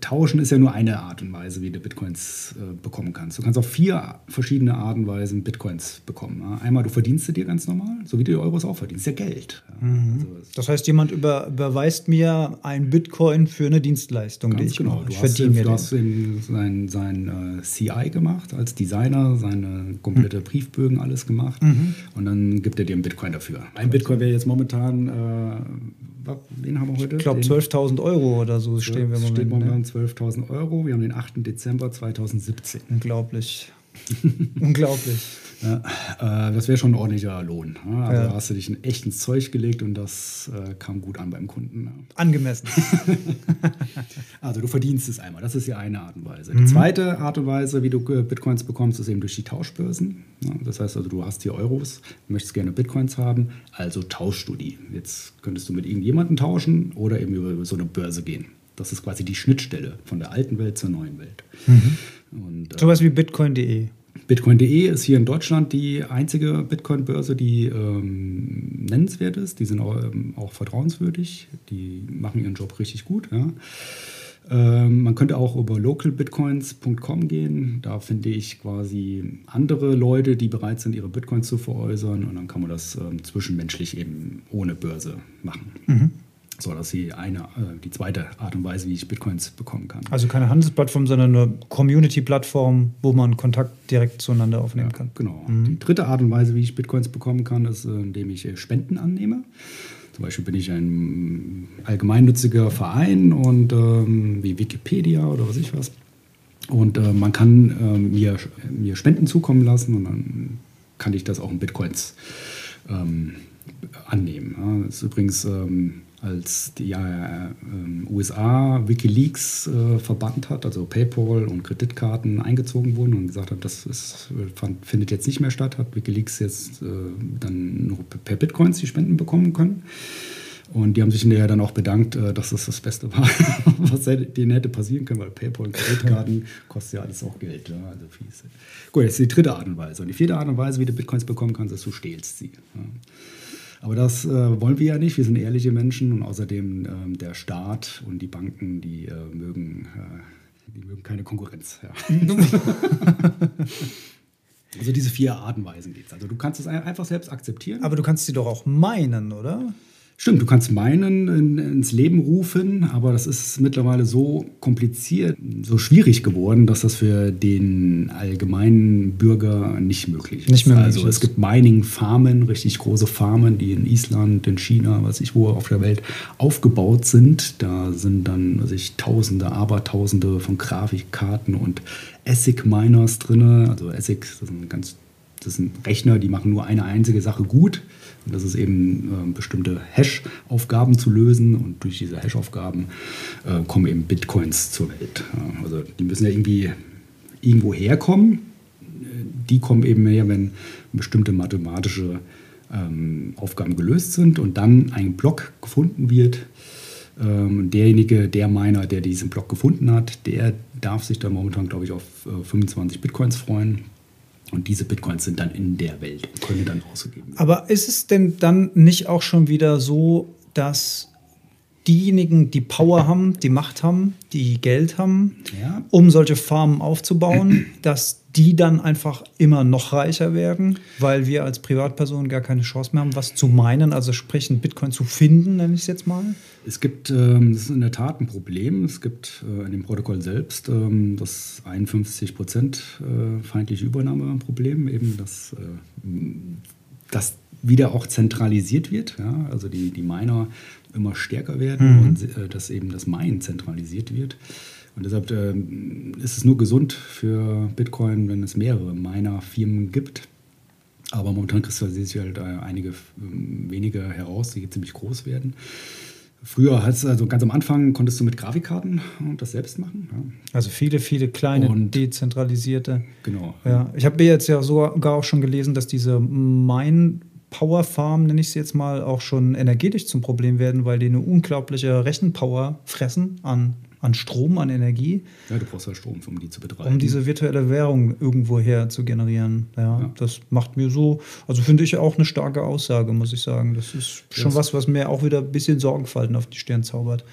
Tauschen ist ja nur eine Art und Weise, wie du Bitcoins äh, bekommen kannst. Du kannst auf vier verschiedene Arten und Weisen Bitcoins bekommen. Ja? Einmal, du verdienst sie dir ganz normal, so wie du die Euros auch verdienst. Ja Geld. Ja? Mhm. Also, das heißt, jemand über, überweist mir ein Bitcoin für eine Dienstleistung, die ich genau. mache. Ich du verdiene mir du hast sein, sein äh, CI gemacht, als Designer, seine komplette mhm. Briefbögen, alles gemacht. Mhm. Und dann gibt er dir einen Bitcoin dafür. Ein Bitcoin wäre jetzt momentan... Äh, wen haben wir heute? Ich glaube 12.000 Euro oder so stehen wir momentan. Steht momentan ne? 12.000 Euro. Wir haben den 8. Dezember 2017. Unglaublich. Unglaublich. Ja, äh, das wäre schon ein ordentlicher Lohn. Ja? Also Ja. da hast du dich in echt ins Zeug gelegt und das äh, kam gut an beim Kunden. Ja. Angemessen. Also du verdienst es einmal. Das ist die eine Art und Weise. Mhm. Die zweite Art und Weise, wie du äh, Bitcoins bekommst, ist eben durch die Tauschbörsen. Ja, das heißt also, du hast hier Euros, möchtest gerne Bitcoins haben, also tauschst du die. Jetzt könntest du mit irgendjemandem tauschen oder eben über, über so eine Börse gehen. Das ist quasi die Schnittstelle von der alten Welt zur neuen Welt. Und, äh, Sowas wie bitcoin.de. Bitcoin.de ist hier in Deutschland die einzige Bitcoin-Börse, die ähm, nennenswert ist. Die sind auch, ähm, auch vertrauenswürdig. Die machen ihren Job richtig gut. Ja. Ähm, man könnte auch über localbitcoins.com gehen. Da finde ich quasi andere Leute, die bereit sind, ihre Bitcoins zu veräußern. Und dann kann man das ähm, zwischenmenschlich eben ohne Börse machen. So, das ist die, eine, äh, die zweite Art und Weise, wie ich Bitcoins bekommen kann. Also keine Handelsplattform, sondern eine Community-Plattform, wo man Kontakt direkt zueinander aufnehmen kann. Genau. Die dritte Art und Weise, wie ich Bitcoins bekommen kann, ist, äh, indem ich äh, Spenden annehme. Zum Beispiel bin ich ein allgemeinnütziger Verein und ähm, wie Wikipedia oder was ich was. Und äh, man kann ähm, mir, mir Spenden zukommen lassen und dann kann ich das auch in Bitcoins ähm, annehmen. Ja, das ist übrigens, ähm, als die ja, ähm, USA Wikileaks äh, verbannt hat, also PayPal und Kreditkarten eingezogen wurden und gesagt hat, das ist, fand, findet jetzt nicht mehr statt, hat Wikileaks jetzt äh, dann nur per Bitcoins die Spenden bekommen können. Und die haben sich hinterher dann auch bedankt, äh, dass das das Beste war, was denen hätte passieren können, weil PayPal und Kreditkarten kostet ja alles auch Geld. Ja, also fies. Gut, jetzt die dritte Art und Weise. Und die vierte Art und Weise, wie du Bitcoins bekommen kannst, ist, du stehlst sie. Ja. Aber das äh, wollen wir ja nicht. Wir sind ehrliche Menschen und außerdem ähm, der Staat und die Banken, die äh, mögen, äh, die mögen keine Konkurrenz. Ja. also diese vier Arten und Weisen geht es. Also du kannst es ein- einfach selbst akzeptieren. Aber du kannst sie doch auch meinen, oder? Stimmt, du kannst meinen in, ins Leben rufen, aber das ist mittlerweile so kompliziert, so schwierig geworden, dass das für den allgemeinen Bürger nicht möglich ist. Nicht mehr möglich also es ist. gibt Mining-Farmen, richtig große Farmen, die in Island, in China, was ich wo auf der Welt aufgebaut sind. Da sind dann weiß ich, Tausende, Abertausende von Grafikkarten und ASIC-Miners drin. Also ASIC, das sind ganz das sind Rechner, die machen nur eine einzige Sache gut. Und das ist eben äh, bestimmte Hash-Aufgaben zu lösen. Und durch diese Hash-Aufgaben äh, kommen eben Bitcoins zur Welt. Ja, also die müssen ja irgendwie irgendwo herkommen. Äh, Die kommen eben her, wenn bestimmte mathematische ähm, Aufgaben gelöst sind und dann ein Block gefunden wird. Ähm, derjenige, der Miner, der diesen Block gefunden hat, der darf sich dann momentan, glaube ich, auf äh, 25 Bitcoins freuen. Und diese Bitcoins sind dann in der Welt und können dann ausgegeben werden. Aber ist es denn dann nicht auch schon wieder so, dass diejenigen, die Power haben, die Macht haben, die Geld haben, Ja. um solche Farmen aufzubauen, dass die dann einfach immer noch reicher werden, weil wir als Privatpersonen gar keine Chance mehr haben, was zu meinen, also sprich einen Bitcoin zu finden, nenne ich es jetzt mal? Es gibt, ähm, das ist in der Tat ein Problem. Es gibt äh, in dem Protokoll selbst ähm, das 51 Prozent äh, feindliche Übernahmeproblem, eben dass äh, das wieder auch zentralisiert wird. Ja? Also die, die Miner immer stärker werden und äh, dass eben das Minen zentralisiert wird. Und deshalb ähm, ist es nur gesund für Bitcoin, wenn es mehrere Miner-Firmen gibt. Aber momentan kristallisieren sich halt einige wenige heraus, die ziemlich groß werden. Früher hast also ganz am Anfang konntest du mit Grafikkarten und das selbst machen. Ja. Also viele, viele kleine, Und- dezentralisierte. Genau. Ja, ich habe jetzt ja sogar auch schon gelesen, dass diese Mine Power Farm, nenne ich sie jetzt mal, auch schon energetisch zum Problem werden, weil die eine unglaubliche Rechenpower fressen an, an Strom, an Energie, Ja, du brauchst ja Strom, um die zu betreiben. um diese virtuelle Währung irgendwo her zu generieren. Ja, Ja. das macht mir so, also finde ich auch eine starke Aussage, muss ich sagen. Das ist schon Das- was, was mir auch wieder ein bisschen Sorgenfalten auf die Stirn zaubert.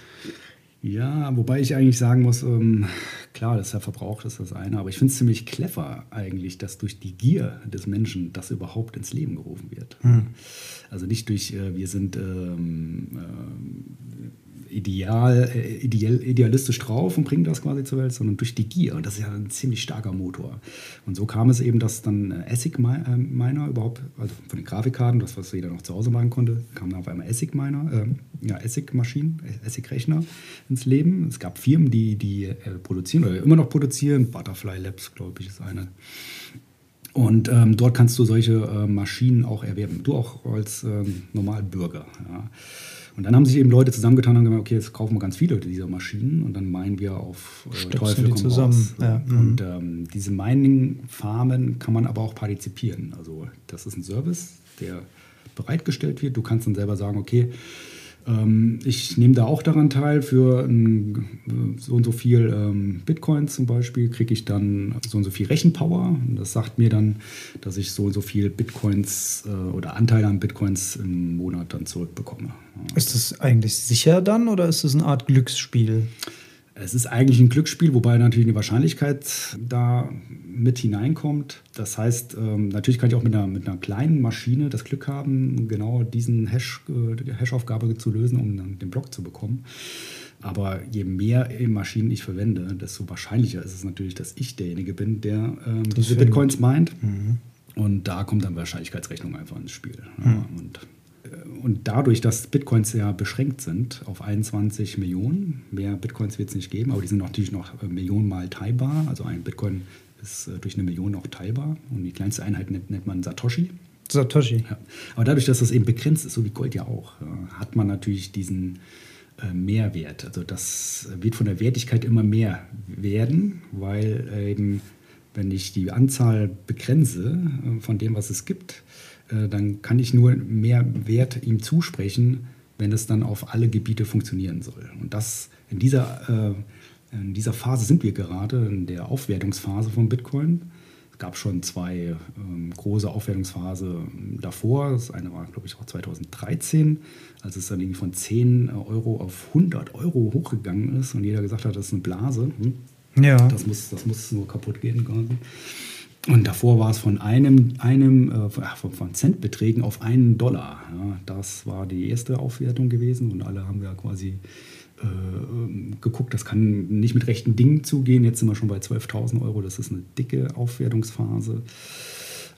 Ja, wobei ich eigentlich sagen muss, ähm, klar, das ist ja verbraucht, das ist das eine, aber ich finde es ziemlich clever eigentlich, dass durch die Gier des Menschen das überhaupt ins Leben gerufen wird. Also nicht durch, äh, wir sind, ähm, ähm, ideal, äh, ideal, idealistisch drauf und bringen das quasi zur Welt, sondern durch die Gier. Und das ist ja ein ziemlich starker Motor. Und so kam es eben, dass dann ASIC äh, Miner überhaupt, also von den Grafikkarten, das, was jeder noch zu Hause machen konnte, kamen dann auf einmal ASIC Miner, äh, ja, ASIC Maschinen, ASIC Rechner ins Leben. Es gab Firmen, die, die äh, produzieren oder immer noch produzieren. Butterfly Labs, glaube ich, ist eine. Und ähm, dort kannst du solche äh, Maschinen auch erwerben. Du auch als ähm, Normalbürger. Ja. Und dann haben sich eben Leute zusammengetan und gesagt, okay, jetzt kaufen wir ganz viele dieser Maschinen und dann meinen wir auf äh, Teufel komm zusammen. Ja. Und mhm. ähm, diese Mining-Farmen kann man aber auch partizipieren. Also das ist ein Service, der bereitgestellt wird. Du kannst dann selber sagen, okay, ich nehme da auch daran teil. Für ein, so und so viel ähm, Bitcoins zum Beispiel kriege ich dann so und so viel Rechenpower. Das sagt mir dann, dass ich so und so viel Bitcoins äh, oder Anteile an Bitcoins im Monat dann zurückbekomme. Ist das eigentlich sicher dann oder ist das eine Art Glücksspiel? Es ist eigentlich ein Glücksspiel, wobei natürlich eine Wahrscheinlichkeit da mit hineinkommt. Das heißt, ähm, natürlich kann ich auch mit einer, mit einer kleinen Maschine das Glück haben, genau diesen Hash, äh, Hash-Aufgabe zu lösen, um dann den Block zu bekommen. Aber je mehr Maschinen ich verwende, desto wahrscheinlicher ist es natürlich, dass ich derjenige bin, der ähm, diese Bitcoins meint. Mhm. Und da kommt dann Wahrscheinlichkeitsrechnung einfach ins Spiel. Mhm. Ja, und und dadurch, dass Bitcoins ja beschränkt sind auf 21 Millionen, mehr Bitcoins wird es nicht geben, aber die sind natürlich noch äh, millionenmal teilbar. Also ein Bitcoin ist äh, durch eine Million auch teilbar und die kleinste Einheit nennt, nennt man Satoshi. Satoshi. Ja. Aber dadurch, dass das eben begrenzt ist, so wie Gold ja auch, hat man natürlich diesen äh, Mehrwert. Also das wird von der Wertigkeit immer mehr werden, weil eben, wenn ich die Anzahl begrenze von dem, was es gibt, äh, dann kann ich nur mehr Wert ihm zusprechen, wenn es dann auf alle Gebiete funktionieren soll. Und das in dieser, äh, in dieser Phase sind wir gerade, in der Aufwertungsphase von Bitcoin. Es gab schon zwei ähm, große Aufwertungsphasen davor. Das eine war, glaube ich, auch 2013, als es dann irgendwie von 10 Euro auf 100 Euro hochgegangen ist und jeder gesagt hat, das ist eine Blase. Hm? Ja. Das muss, das muss nur kaputt gehen quasi. Und davor war es von einem, einem äh, von, von Centbeträgen auf einen Dollar. Ja, das war die erste Aufwertung gewesen und alle haben ja quasi äh, geguckt, das kann nicht mit rechten Dingen zugehen. Jetzt sind wir schon bei 12.000 Euro, das ist eine dicke Aufwertungsphase.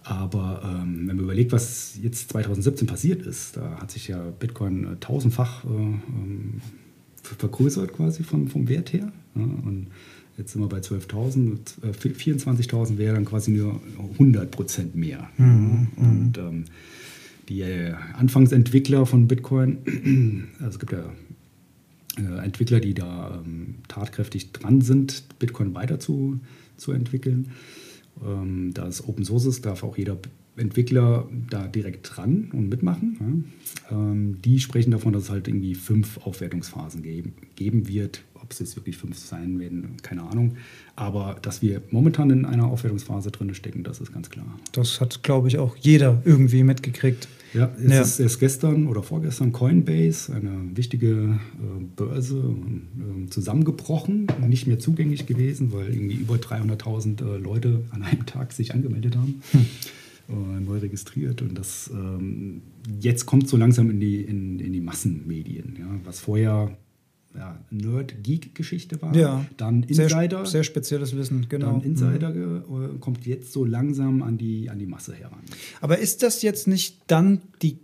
Aber ähm, wenn man überlegt, was jetzt 2017 passiert ist, da hat sich ja Bitcoin äh, tausendfach äh, ähm, vergrößert quasi vom, vom Wert her. Ja, und Jetzt sind wir bei 12.000, 24.000 äh, wäre dann quasi nur 100 Prozent mehr. Mhm. Und ähm, die äh, Anfangsentwickler von Bitcoin, also es gibt ja äh, Entwickler, die da ähm, tatkräftig dran sind, Bitcoin weiter zu, zu entwickeln. Ähm, da es Open Source ist, darf auch jeder Entwickler da direkt dran und mitmachen. Ja. Ähm, die sprechen davon, dass es halt irgendwie fünf Aufwertungsphasen geben, geben wird, ob es jetzt wirklich fünf sein werden, keine Ahnung. Aber dass wir momentan in einer Aufwertungsphase drin stecken, das ist ganz klar. Das hat, glaube ich, auch jeder irgendwie mitgekriegt. Ja, es ja. ist erst gestern oder vorgestern Coinbase, eine wichtige äh, Börse, äh, zusammengebrochen, nicht mehr zugänglich gewesen, weil irgendwie über 300.000 äh, Leute an einem Tag sich angemeldet haben. Hm. Äh, neu registriert und das ähm, jetzt kommt so langsam in die, in, in die Massenmedien, ja, was vorher ja, Nerd-Geek-Geschichte war. Ja. Dann Insider. Sehr, sehr, spezielles Wissen, genau. Dann Insider mhm. kommt jetzt so langsam an die, an die Masse heran. Aber ist das jetzt nicht dann die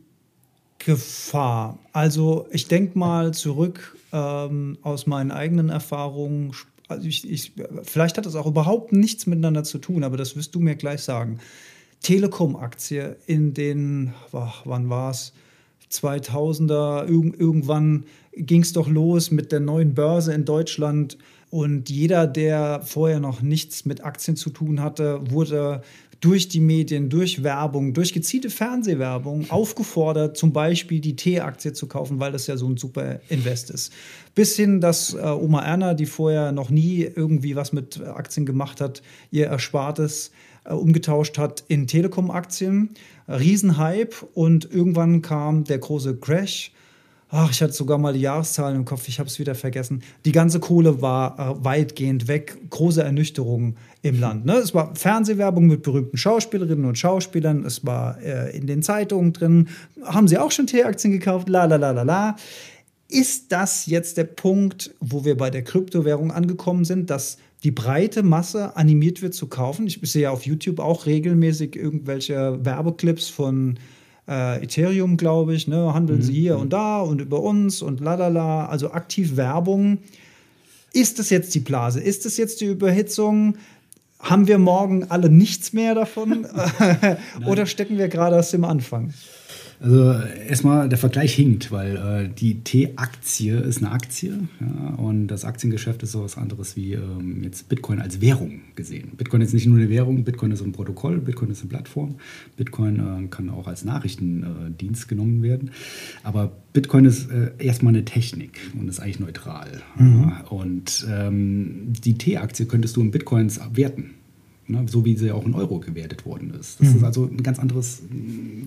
Gefahr? Also ich denke mal zurück ähm, aus meinen eigenen Erfahrungen. Also ich, ich, vielleicht hat das auch überhaupt nichts miteinander zu tun, aber das wirst du mir gleich sagen. Telekom-Aktie in den, ach, wann war es? 2000er, irg irgendwann ging es doch los mit der neuen Börse in Deutschland. Und jeder, der vorher noch nichts mit Aktien zu tun hatte, wurde durch die Medien, durch Werbung, durch gezielte Fernsehwerbung aufgefordert, zum Beispiel die T-Aktie zu kaufen, weil das ja so ein super Invest ist. Bis hin, dass äh, Oma Erna, die vorher noch nie irgendwie was mit Aktien gemacht hat, ihr Erspartes äh, umgetauscht hat in Telekom-Aktien. Riesenhype und irgendwann kam der große Crash. Ach, ich hatte sogar mal die Jahreszahlen im Kopf, ich habe es wieder vergessen. Die ganze Kohle war äh, weitgehend weg, große Ernüchterung im Land. Ne? Es war Fernsehwerbung mit berühmten Schauspielerinnen und Schauspielern, es war äh, in den Zeitungen drin. Haben sie auch schon T-Aktien gekauft? La la la la la. Ist das jetzt der Punkt, wo wir bei der Kryptowährung angekommen sind, dass die breite Masse animiert wird zu kaufen? Ich sehe ja auf YouTube auch regelmäßig irgendwelche Werbeclips von äh, Ethereum, glaube ich, ne? handeln mhm. sie hier und da und über uns und lalala, also aktiv Werbung. Ist das jetzt die Blase? Ist das jetzt die Überhitzung? Haben wir morgen alle nichts mehr davon? Oder stecken wir gerade erst im Anfang? Also erstmal, der Vergleich hinkt, weil äh, die T-Aktie ist eine Aktie ja, und das Aktiengeschäft ist so was anderes wie ähm, jetzt Bitcoin als Währung gesehen. Bitcoin ist nicht nur eine Währung, Bitcoin ist ein Protokoll, Bitcoin ist eine Plattform, Bitcoin äh, kann auch als Nachrichtendienst äh, genommen werden. Aber Bitcoin ist äh, erstmal eine Technik und ist eigentlich neutral. Mhm. Und ähm, die T-Aktie könntest du in Bitcoins werten. Ne, so wie sie auch in Euro gewertet worden ist. Das mhm. ist also eine ganz, anderes,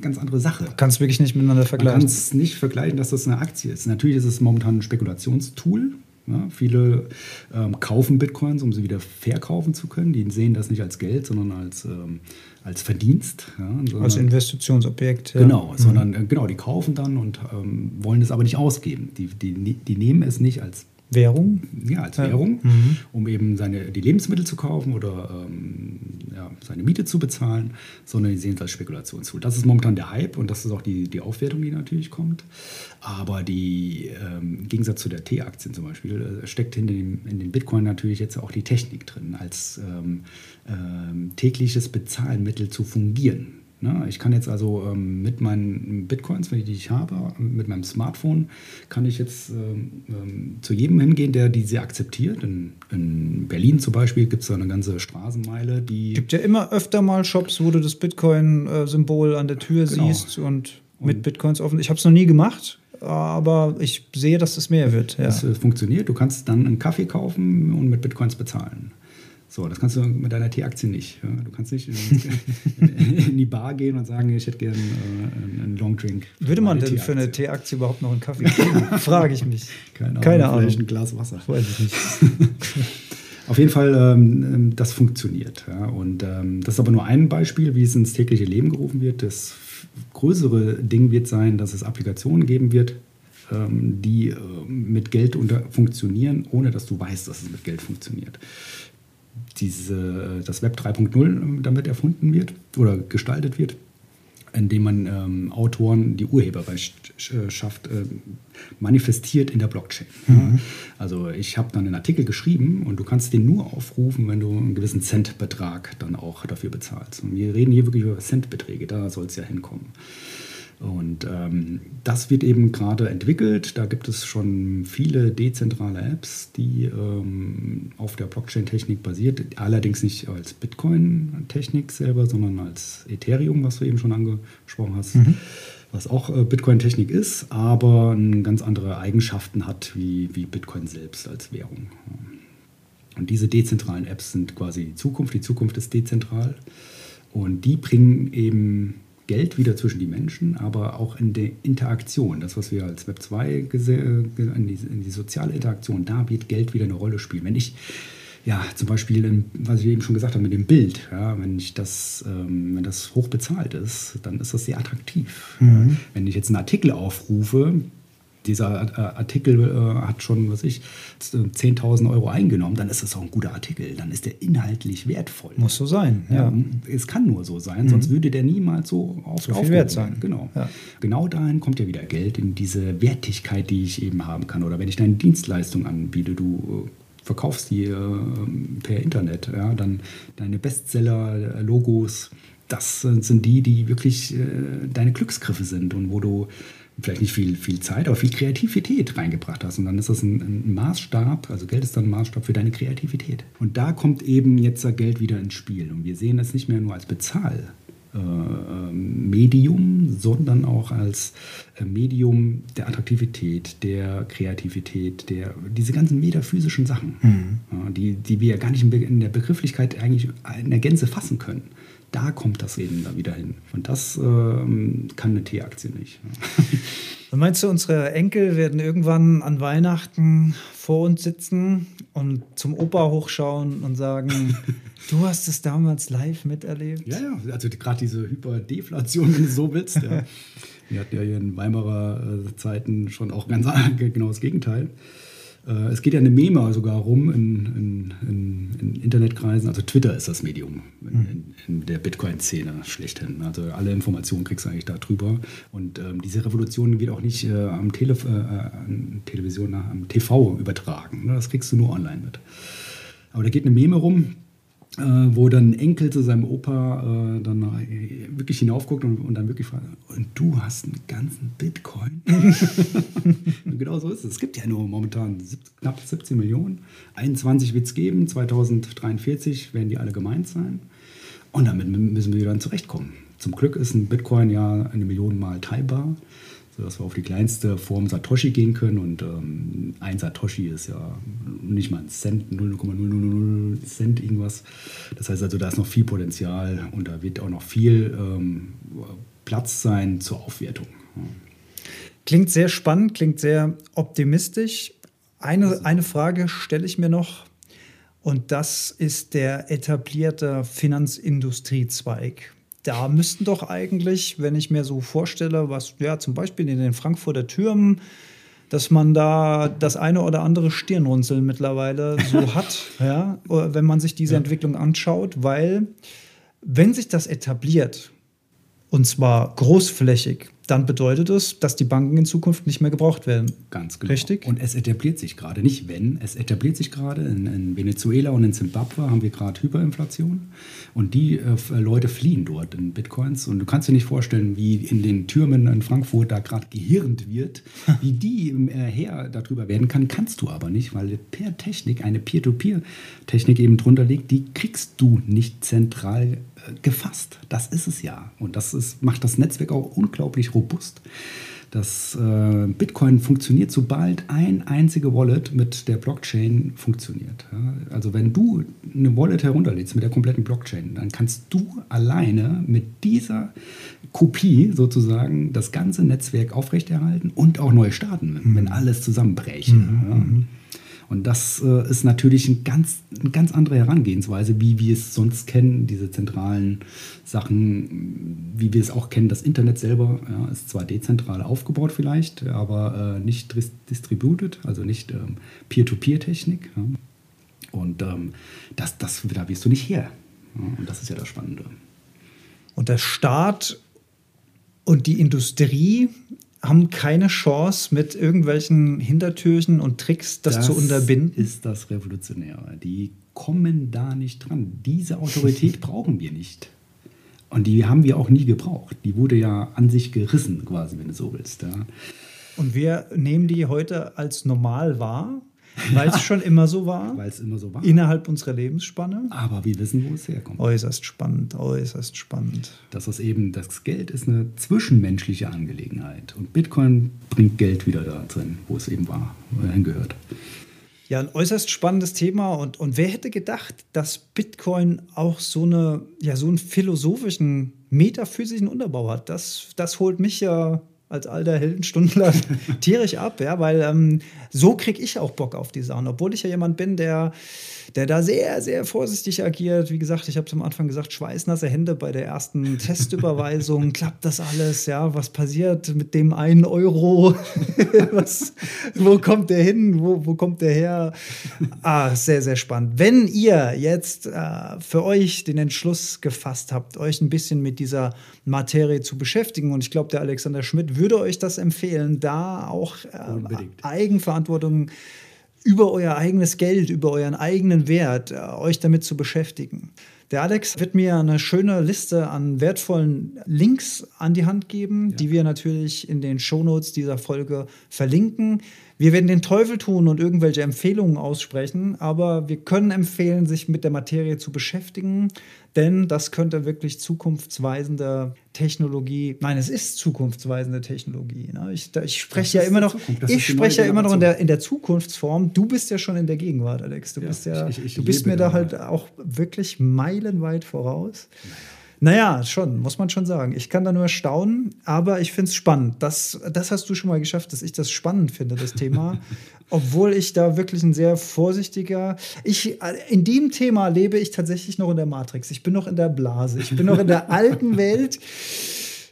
ganz andere Sache. Kannst wirklich nicht miteinander vergleichen. Man kann es nicht vergleichen, dass das eine Aktie ist. Natürlich ist es momentan ein Spekulationstool. Ja, viele ähm, kaufen Bitcoins, um sie wieder verkaufen zu können. Die sehen das nicht als Geld, sondern als, ähm, als Verdienst. Ja, sondern, als Investitionsobjekt. Ja. Genau, mhm. sondern äh, genau, die kaufen dann und ähm, wollen es aber nicht ausgeben. Die, die, die nehmen es nicht als Währung? Ja, als Währung, mhm. um eben seine, die Lebensmittel zu kaufen oder ähm, ja, seine Miete zu bezahlen, sondern die sehen es als Spekulationstool. Das ist momentan der Hype und das ist auch die, die Aufwertung, die natürlich kommt. Aber die, ähm, im Gegensatz zu der T-Aktien zum Beispiel, äh, steckt in, dem, in den Bitcoin natürlich jetzt auch die Technik drin, als ähm, ähm tägliches Bezahlmittel zu fungieren. Ne? Ich kann jetzt also ähm, mit meinen Bitcoins, wenn ich die habe, mit meinem Smartphone, kann ich jetzt ähm, ähm, zu jedem hingehen, der diese akzeptiert. In, in Berlin zum Beispiel gibt es da eine ganze Straßenmeile, die. Es gibt ja immer öfter mal Shops, wo du das Bitcoin-Symbol an der Tür genau. siehst und mit und Bitcoins offen. Ich habe es noch nie gemacht. Aber ich sehe, dass es mehr wird. Es ja. funktioniert. Du kannst dann einen Kaffee kaufen und mit Bitcoins bezahlen. So, das kannst du mit deiner T-Aktie nicht. Du kannst nicht in, die Bar gehen und sagen, ich hätte gerne äh, einen Longdrink. Würde man denn für eine T-Aktie überhaupt noch einen Kaffee kriegen? Frage ich mich. Keine Ahnung. Keine Ahnung. Vielleicht ein Glas Wasser. Weiß ich nicht. Auf jeden Fall, ähm, ähm, das funktioniert. Ja. Und ähm, das ist aber nur ein Beispiel, wie es ins tägliche Leben gerufen wird. Das größere Ding wird sein, dass es Applikationen geben wird, ähm, die äh, mit Geld unter funktionieren, ohne dass du weißt, dass es mit Geld funktioniert diese, das Web 3.0 ähm, damit erfunden wird oder gestaltet wird, indem man ähm, Autoren die Urheberrechtschaft äh, manifestiert in der Blockchain. Mhm. Also ich habe dann einen Artikel geschrieben und du kannst den nur aufrufen, wenn du einen gewissen Centbetrag dann auch dafür bezahlst. Und wir reden hier wirklich über Centbeträge, da soll es ja hinkommen. Und ähm, das wird eben gerade entwickelt. Da gibt es schon viele dezentrale Apps, die ähm, auf der Blockchain-Technik basiert. Allerdings nicht als Bitcoin-Technik selber, sondern als Ethereum, was du eben schon angesprochen hast. Mhm. Was auch äh, Bitcoin-Technik ist, aber ganz andere Eigenschaften hat wie, wie Bitcoin selbst als Währung. Und diese dezentralen Apps sind quasi die Zukunft. Die Zukunft ist dezentral. Und die bringen eben Geld wieder zwischen die Menschen, aber auch in der Interaktion, das, was wir als Web 2 in die, in die soziale Interaktion, da wird Geld wieder eine Rolle spielen. Wenn ich ja, zum Beispiel, was ich eben schon gesagt habe, mit dem Bild, ja, wenn ich das, ähm, wenn das hoch bezahlt ist, dann ist das sehr attraktiv. Mhm. Wenn ich jetzt einen Artikel aufrufe, dieser äh, Artikel äh, hat schon, was ich, 10.000 Euro eingenommen, dann ist das auch ein guter Artikel. Dann ist der inhaltlich wertvoll. Muss so sein, ja. ja es kann nur so sein, mhm. sonst würde der niemals so oft so viel wert sein. Genau. Ja. Genau dahin kommt ja wieder Geld, in diese Wertigkeit, die ich eben haben kann. Oder wenn ich deine Dienstleistung anbiete, du äh, verkaufst die äh, per Internet, ja, dann deine Bestseller-Logos, das sind die, die wirklich äh, deine Glücksgriffe sind und wo du vielleicht nicht viel, viel Zeit, aber viel Kreativität reingebracht hast. Und dann ist das ein, ein, Maßstab, also Geld ist dann ein Maßstab für deine Kreativität. Und da kommt eben jetzt das Geld wieder ins Spiel. Und wir sehen das nicht mehr nur als Bezahl. Äh, Medium, sondern auch als äh, Medium der Attraktivität, der Kreativität, der, diese ganzen metaphysischen Sachen, mhm. die, die wir gar nicht in der Begrifflichkeit eigentlich in der Gänze fassen können da kommt das eben da wieder hin. Und das ähm, kann eine T-Aktie nicht. Und meinst du, unsere Enkel werden irgendwann an Weihnachten vor uns sitzen und zum Opa hochschauen und sagen, du hast es damals live miterlebt? Ja, ja, also gerade diese Hyperdeflation, wenn du so willst. Ja. Wir hatten ja hier in Weimarer äh, Zeiten schon auch ganz genau das Gegenteil. Äh, es geht ja eine Meme sogar rum in, in, in, in, Internetkreisen. Also Twitter ist das Medium in, in der Bitcoin-Szene schlechthin. Also alle Informationen kriegst du eigentlich da drüber. Und ähm, diese Revolution wird auch nicht äh, am, Tele äh, an Television, am TV übertragen. Ne? Das kriegst du nur online mit. Aber da geht eine Meme rum, äh, wo dann ein Enkel zu seinem Opa äh, dann äh, wirklich hinaufguckt und, und, dann wirklich fragt, und du hast einen ganzen Bitcoin? genau so ist es. Es gibt ja nur momentan knapp 17 Millionen. 21 wird es geben, 2043 werden die alle gemeint sein. Und damit müssen wir dann zurechtkommen. Zum Glück ist ein Bitcoin ja eine Million Mal teilbar sodass wir auf die kleinste Form Satoshi gehen können. Und ähm, ein Satoshi ist ja nicht mal ein Cent, 0,000 Cent irgendwas. Das heißt also, da ist noch viel Potenzial und da wird auch noch viel ähm, Platz sein zur Aufwertung. Klingt sehr spannend, klingt sehr optimistisch. Eine, eine Frage stelle ich mir noch. Und das ist der etablierte Finanzindustriezweig da müssten doch eigentlich, wenn ich mir so vorstelle, was ja zum Beispiel in den Frankfurter Türmen, dass man da das eine oder andere Stirnrunzeln mittlerweile so hat, ja, wenn man sich diese ja. Entwicklung anschaut, weil wenn sich das etabliert, und zwar großflächig, dann bedeutet es, dass die Banken in Zukunft nicht mehr gebraucht werden. Ganz genau. Richtig? Und es etabliert sich gerade, nicht wenn, es etabliert sich gerade. In, in Venezuela und in Zimbabwe haben wir gerade Hyperinflation und die äh, Leute fliehen dort in Bitcoins. Und du kannst dir nicht vorstellen, wie in den Türmen in Frankfurt da gerade gehirnt wird, wie die äh, her darüber werden kann, kannst du aber nicht, weil per Technik, eine Peer-to-Peer-Technik eben drunter liegt, die kriegst du nicht zentral gefasst. Das ist es ja. Und das ist, macht das Netzwerk auch unglaublich robust. Das äh, Bitcoin funktioniert, sobald ein einzige Wallet mit der Blockchain funktioniert. Ja? Also wenn du eine Wallet herunterlädst mit der kompletten Blockchain, dann kannst du alleine mit dieser Kopie sozusagen das ganze Netzwerk aufrechterhalten und auch neu starten, mhm. wenn alles zusammenbräche. Mhm. Ja? Und das äh, ist natürlich ein ganz, eine ganz andere Herangehensweise, wie wir es sonst kennen, diese zentralen Sachen, wie wir es auch kennen. Das Internet selber ja, ist zwar dezentral aufgebaut vielleicht, aber äh, nicht distributed, also nicht ähm, Peer-to-Peer-Technik. Ja. Und ähm, das, das, da wirst du nicht her. Ja, und das ist ja das Spannende. Und der Staat und die Industrie haben keine Chance, mit irgendwelchen Hintertürchen und Tricks das, das zu unterbinden. Ist das Revolutionäre. Die kommen da nicht dran. Diese Autorität brauchen wir nicht. Und die haben wir auch nie gebraucht. Die wurde ja an sich gerissen, quasi, wenn du so willst. Ja. Und wir nehmen die heute als normal wahr weil es schon immer so war. Weil es immer so war. Innerhalb unserer Lebensspanne. Aber wir wissen, wo es herkommt. Äußerst spannend, äußerst spannend. Das ist eben, das Geld ist eine zwischenmenschliche Angelegenheit. Und Bitcoin bringt Geld wieder da drin, wo es eben war, wo er hingehört. Ja, ein äußerst spannendes Thema. Und, und wer hätte gedacht, dass Bitcoin auch so, eine, ja, so einen philosophischen, metaphysischen Unterbau hat? Das, das holt mich ja als alter Heldenstundler tierisch ab, ja, weil ähm, so kriege ich auch Bock auf die Sachen. Obwohl ich ja jemand bin, der der da sehr, sehr vorsichtig agiert. Wie gesagt, ich habe es am Anfang gesagt, schweißnasse Hände bei der ersten Testüberweisung. Klappt das alles? Ja, was passiert mit dem einen Euro? was, wo kommt der hin? Wo, wo kommt der her? Ah, sehr, sehr spannend. Wenn ihr jetzt äh, für euch den Entschluss gefasst habt, euch ein bisschen mit dieser Materie zu beschäftigen, und ich glaube, der Alexander Schmidt würde euch das empfehlen, da auch äh, Eigenverantwortung über euer eigenes Geld, über euren eigenen Wert, äh, euch damit zu beschäftigen. Der Alex wird mir eine schöne Liste an wertvollen Links an die Hand geben, ja. die wir natürlich in den Shownotes dieser Folge verlinken. Wir werden den Teufel tun und irgendwelche Empfehlungen aussprechen, aber wir können empfehlen, sich mit der Materie zu beschäftigen, denn das könnte wirklich zukunftsweisende Technologie, nein, es ist zukunftsweisende Technologie. Ne? Ich, ich spreche ja immer noch, ich spreche ja immer noch in der, in der Zukunftsform. Du bist ja schon in der Gegenwart, Alex. Du ja, bist ja, ich, ich, du bist mir da halt auch wirklich meilenweit voraus. Naja. Naja, schon, muss man schon sagen. Ich kann da nur staunen, aber ich finde es spannend. Das, das hast du schon mal geschafft, dass ich das spannend finde, das Thema. Obwohl ich da wirklich ein sehr vorsichtiger. Ich, in dem Thema lebe ich tatsächlich noch in der Matrix. Ich bin noch in der Blase. Ich bin noch in der alten Welt.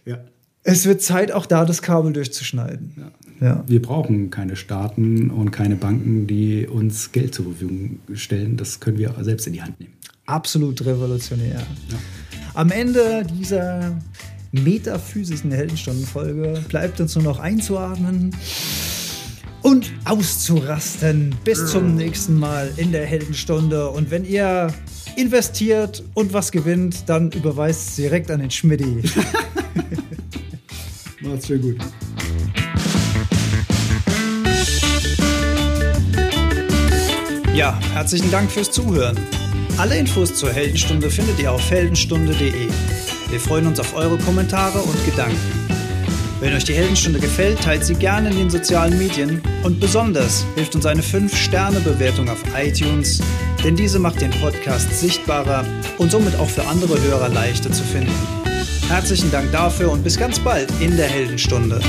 Ja. Es wird Zeit, auch da das Kabel durchzuschneiden. Ja. ja. Wir brauchen keine Staaten und keine Banken, die uns Geld zur Verfügung stellen. Das können wir selbst in die Hand nehmen. Absolut revolutionär. Ja. Am Ende dieser metaphysischen Heldenstundenfolge bleibt uns nur noch einzuatmen und auszurasten. Bis zum nächsten Mal in der Heldenstunde. Und wenn ihr investiert und was gewinnt, dann überweist direkt an den Schmidti. Macht's schön gut. Ja, herzlichen Dank fürs Zuhören. Alle Infos zur Heldenstunde findet ihr auf heldenstunde.de. Wir freuen uns auf eure Kommentare und Gedanken. Wenn euch die Heldenstunde gefällt, teilt sie gerne in den sozialen Medien und besonders hilft uns eine 5-Sterne-Bewertung auf iTunes, denn diese macht den Podcast sichtbarer und somit auch für andere Hörer leichter zu finden. Herzlichen Dank dafür und bis ganz bald in der Heldenstunde.